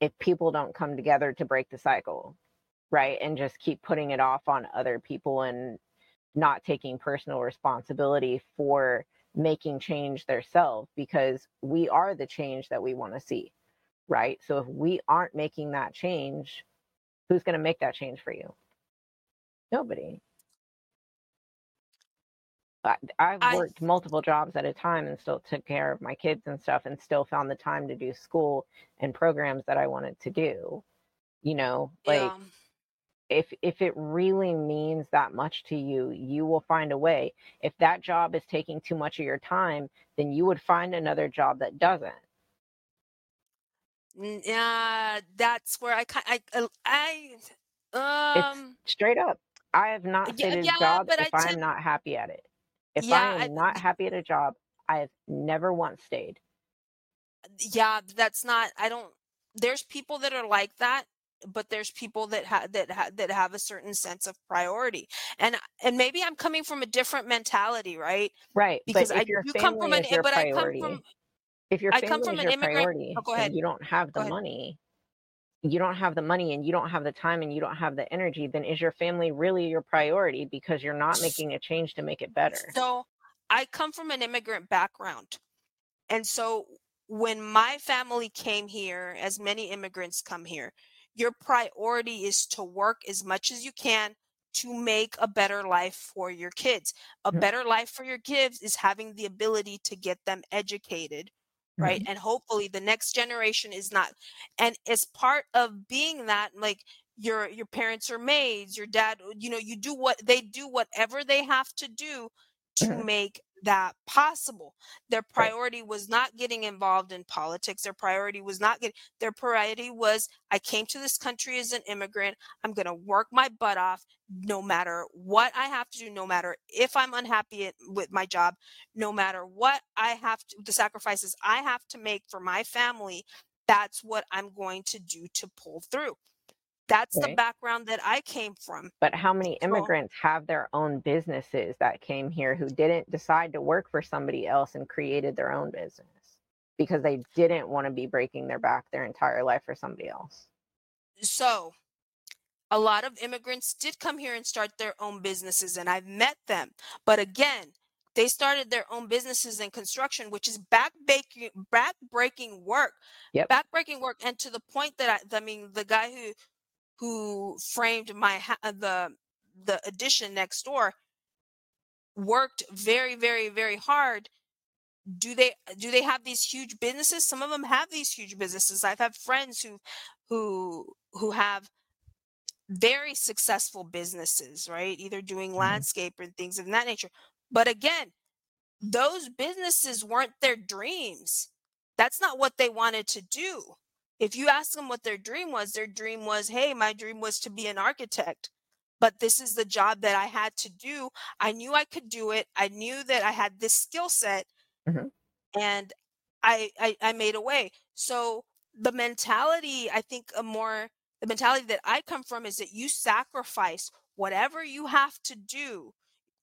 if people don't come together to break the cycle right and just keep putting it off on other people and not taking personal responsibility for making change themselves because we are the change that we want to see right? So if we aren't making that change who's going to make that change for you? Nobody. I, I've i worked multiple jobs at a time and still took care of my kids and stuff and still found the time to do school and programs that I wanted to do. You know, like yeah if if it really means that much to you, you will find a way. If that job is taking too much of your time, then you would find another job that doesn't. N- Yeah, that's where I kind I I It's um straight up. I have not yeah stayed a yeah, job but if I I'm tend not happy at it. If yeah I am not happy at a job, I've never once stayed. Yeah, that's not I don't there's people that are like that, but there's people that have that ha- that have a certain sense of priority. And and maybe I'm coming from a different mentality, right? Right. Because But I if your do come from family an but I come from priority, if your I come from is an immigrant oh, priority Oh, go and ahead. you don't have the money, you don't have the money and you don't have the time and you don't have the energy, then is your family really your priority because you're not making a change to make it better? So I come from an immigrant background. And so when my family came here, as many immigrants come here, your priority is to work as much as you can to make a better life for your kids. A better life for your kids is having the ability to get them educated, right? mhm, And hopefully the next generation is not and as part of being that like your your parents are maids, your dad, you know, you do what they do whatever they have to do to mhm, make that possible. Their priority was not getting involved in politics. Their priority was not getting, their priority was I came to this country as an immigrant. I'm going to work my butt off no matter what I have to do, no matter if I'm unhappy with my job, no matter what I have to, the sacrifices I have to make for my family. That's what I'm going to do to pull through. That's the background that I came from. But how many So, immigrants have their own businesses that came here who didn't decide to work for somebody else and created their own business because they didn't want to be breaking their back their entire life for somebody else? so a lot of immigrants did come here and start their own businesses and I've met them. But again, they started their own businesses in construction, which is back baking, back breaking work, Yep. back breaking work. And to the point that I, I mean, the guy who, who framed my, ha- uh, the, the addition next door worked very, very, very hard. Do they, do they have these huge businesses? Some of them have these huge businesses. I've had friends who, who, who have very successful businesses, right? Either doing Mhm. landscape and things of that nature. But again, those businesses weren't their dreams. That's not what they wanted to do. If you ask them what their dream was, their dream was, hey, my dream was to be an architect. But this is the job that I had to do. I knew I could do it. I knew that I had this skill set Mhm. and I, I I made a way. So the mentality, I think a more the mentality that I come from is that you sacrifice whatever you have to do,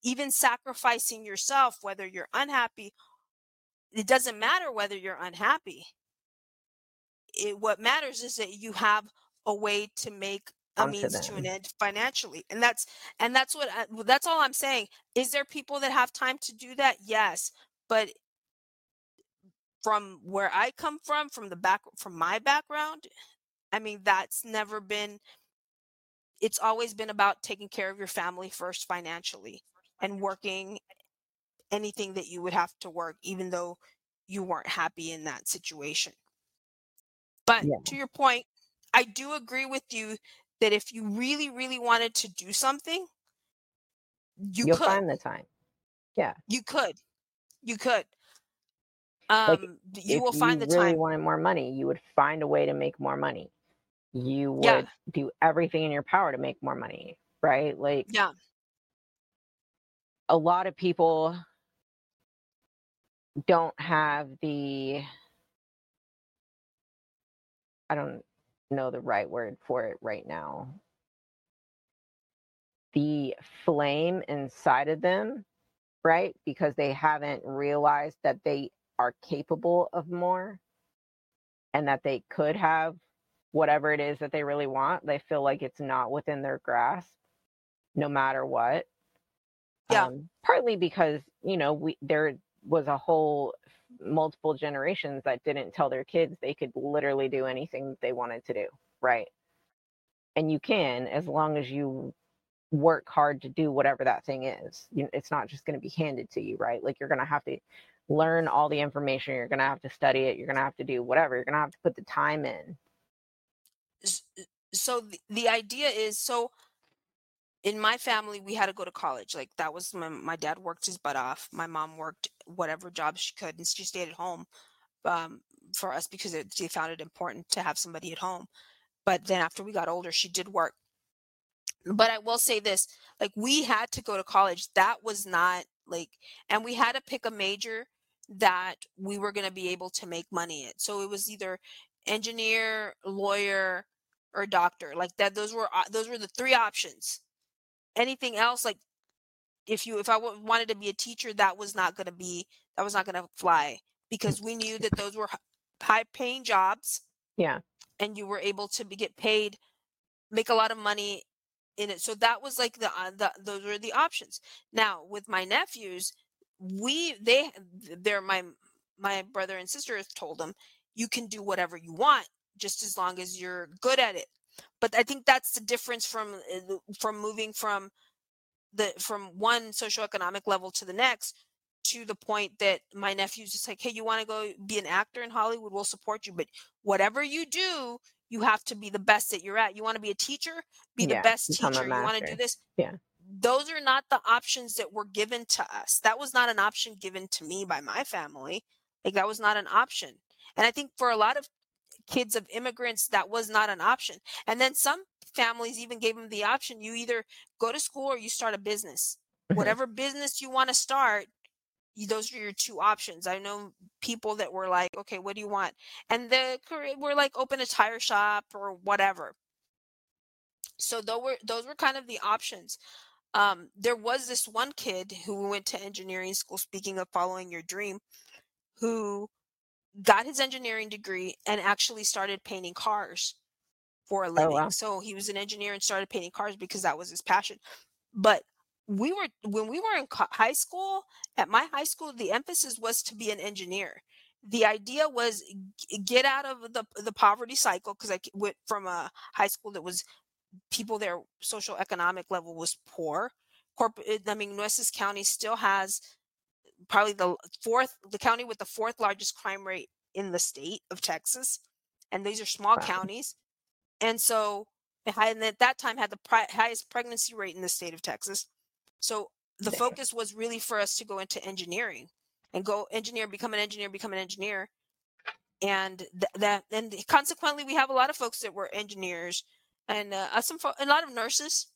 even sacrificing yourself, whether you're unhappy. It doesn't matter whether you're unhappy. It, what matters is that you have a way to make a means to an end financially and that's and that's what I, that's all i'm saying. Is there people that have time to do that? Yes but from where I come from, from the back from my background, I mean that's never been it's always been about taking care of your family first financially and working anything that you would have to work even though you weren't happy in that situation. But Yeah. to your point, I do agree with you that if you really really wanted to do something, you You'll could. find the time. Yeah. You could. You could. Like Um you if will you find the time. If you really time. wanted more money, you would find a way to make more money. You Yeah. would do everything in your power to make more money, right? Like Yeah. a lot of people don't have the I don't know the right word for it right now. The flame inside of them, right? Because they haven't realized that they are capable of more and that they could have whatever it is that they really want. They feel like it's not within their grasp, no matter what. Yeah. Um, partly because, you know, we there was a whole multiple generations that didn't tell their kids they could literally do anything they wanted to do, right? And you can as long as you work hard to do whatever that thing is. It's not just going to be handed to you, right? Like you're going to have to learn all the information. You're going to have to study it. You're going to have to do whatever. You're going to have to put the time in. Uh, so the, the idea is so in my family we had to go to college like that was my, my dad worked his butt off my mom worked whatever job she could and she stayed at home um, for us because it, she found it important to have somebody at home but then after we got older she did work but i will say this like we had to go to college that was not like and we had to pick a major that we were going to be able to make money at. So it was either engineer, lawyer, or doctor. Like that those were uh, those were the three options. Anything else like if you if I w- wanted to be a teacher that was not going to be that was not going to fly because we knew that those were high paying jobs Yeah. and you were able to be, get paid make a lot of money in it. So that was like the, uh, the those were the options. Now with my nephews, we they they're my my brother and sister has told them you can do whatever you want just as long as you're good at it. But I think that's the difference from uh, from moving from the from one socioeconomic level to the next to the point that my nephew's just like, hey, you want to go be an actor in Hollywood? We'll support you. But whatever you do, you have to be the best that you're at. You want to be a teacher? Be Yeah, the best teacher. You want to do this? Yeah. Those are not the options that were given to us. That was not an option given to me by my family. Like that was not an option. And I think for a lot of kids of immigrants, that was not an option. And then some families even gave them the option you either go to school or you start a business. Whatever business you want to start, those are your two options. I know people that were like, okay, what do you want? And the career were like, open a tire shop or whatever. So those were those were kind of the options. Um, there was this one kid who went to engineering school. Speaking of following your dream, who got his engineering degree and actually started painting cars for a oh, living. wow. So he was an engineer and started painting cars because that was his passion. But we were when we were in high school, at my high school the emphasis was to be an engineer. The idea was get out of the the poverty cycle because I went from a high school that was people their social economic level was poor. Corporate, eh, I mean, Nueces County still has probably the fourth, the county with the fourth largest crime rate in the state of Texas, and these are small Wow. counties. And so, and at that time, had the pri- highest pregnancy rate in the state of Texas. So the Damn. focus was really for us to go into engineering and go engineer, become an engineer, become an engineer, and th- that and consequently, we have a lot of folks that were engineers and uh, some fo- a lot of nurses.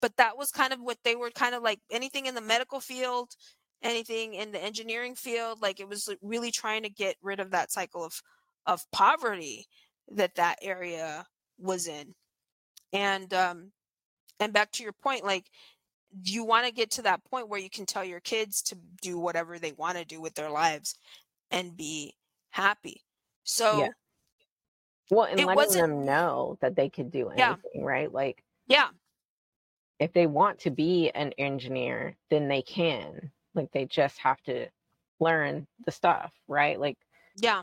But that was kind of what they were kind of like anything in the medical field, anything in the engineering field. Like it was really trying to get rid of that cycle of of poverty that that area was in. And um, and back to your point, like you want to get to that point where you can tell your kids to do whatever they want to do with their lives and be happy. So yeah. Well, and It letting wasn't- them know that they could do Yeah. anything, right? Like yeah, if they want to be an engineer, then they can. Like they just have to learn the stuff, right? Like yeah,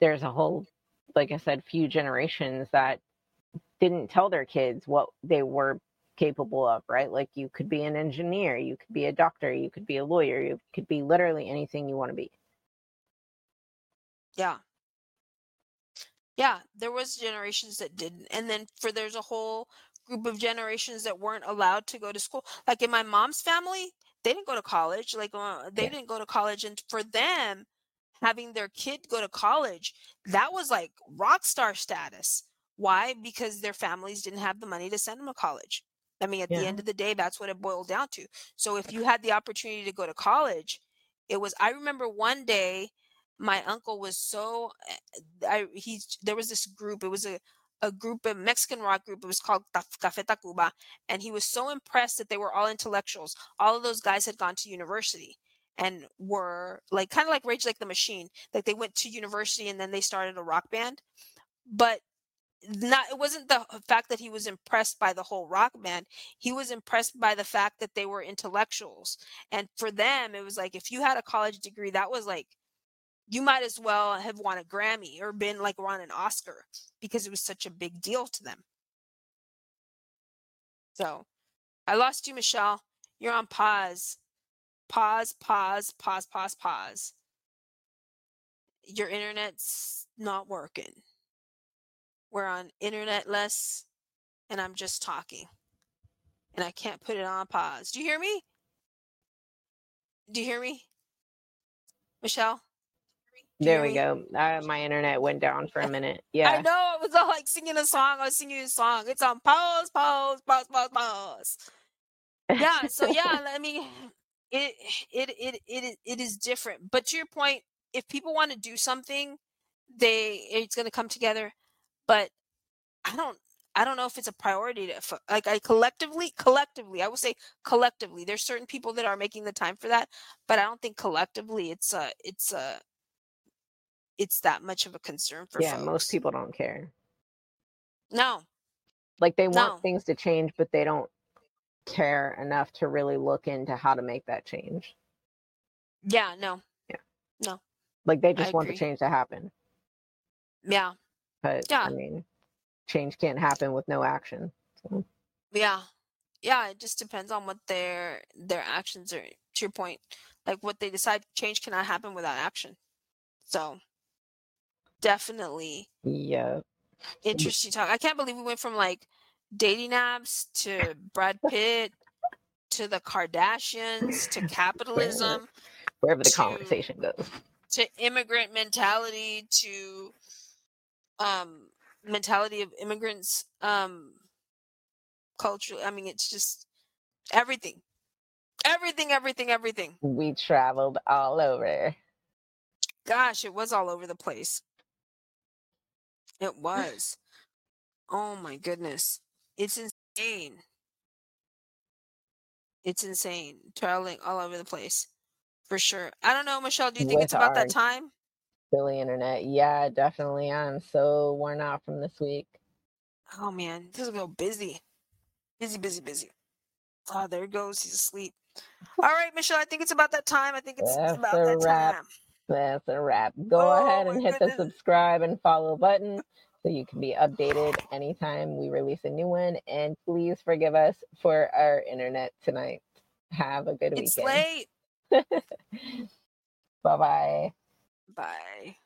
there's a whole like I said, few generations that didn't tell their kids what they were capable of, right? Like you could be an engineer, you could be a doctor, you could be a lawyer, you could be literally anything you want to be. yeah. Yeah, there was generations that didn't. And then for there's a whole group of generations that weren't allowed to go to school. Like in my mom's family, they didn't go to college. Like uh, they Yeah. didn't go to college and for them having their kid go to college, that was like rock star status. Why? Because their families didn't have the money to send them to college. I mean, at the end of the day, that's what it boiled down to. So if you had the opportunity to go to college, it was I remember one day my uncle was so eh, I he there was this group, it was a a group of Mexican rock group. It was called Café Tacuba, and he was so impressed that they were all intellectuals. All of those guys had gone to university and were like kind of like Rage Like the Machine. Like they went to university and then they started a rock band. But not it wasn't the fact that he was impressed by the whole rock band. He was impressed by the fact that they were intellectuals. And for them, it was like if you had a college degree, that was like you might as well have won a Grammy or been like won an Oscar because it was such a big deal to them. So I lost you, Michelle. You're on pause. Pause, pause, pause, pause, pause. Your internet's not working. We're on internetless and I'm just talking. And I can't put it on pause. Do you hear me? Do you hear me? Michelle? There we go. Uh, my internet went down for a minute. Yeah. I know it was all like singing a song. I was singing a song. It's on pause, pause, pause, pause, pause. Yeah. So yeah, I mean, it it it it it is different. But to your point, if people want to do something, they it's going to come together. But I don't I don't know if it's a priority to like I collectively collectively I will say collectively there's certain people that are making the time for that, but I don't think collectively it's a it's a it's that much of a concern for some yeah, folks. most people don't care. No. Like they want No. things to change, but they don't care enough to really look into how to make that change. Yeah, no. Yeah no like they just want the change to happen. Yeah. But Yeah. I mean, change can't happen with no action. So, Yeah. Yeah, it just depends on what their their actions are to your point. Like what they decide change cannot happen without action. So definitely yeah. interesting talk. I can't believe we went from like dating apps to Brad Pitt to the Kardashians to capitalism Wherever the to- conversation goes. to immigrant mentality to um mentality of immigrants um culturally. i mean it's just everything everything everything everything We traveled all over. gosh it was all over the place it was oh my goodness it's insane it's insane traveling all over the place for sure i don't know michelle do you think it's With about that time Silly internet. Yeah, definitely. I'm so worn out from this week. Oh man, this is real busy. Busy, busy, busy. Oh, there he goes. He's asleep. All right, Michelle. I think it's about that time. I think it's That's about a that wrap. time. That's a wrap. Go Oh, ahead and hit goodness. the subscribe and follow button so you can be updated anytime we release a new one. And please forgive us for our internet tonight. Have a good It's weekend. late. Bye bye. Bye.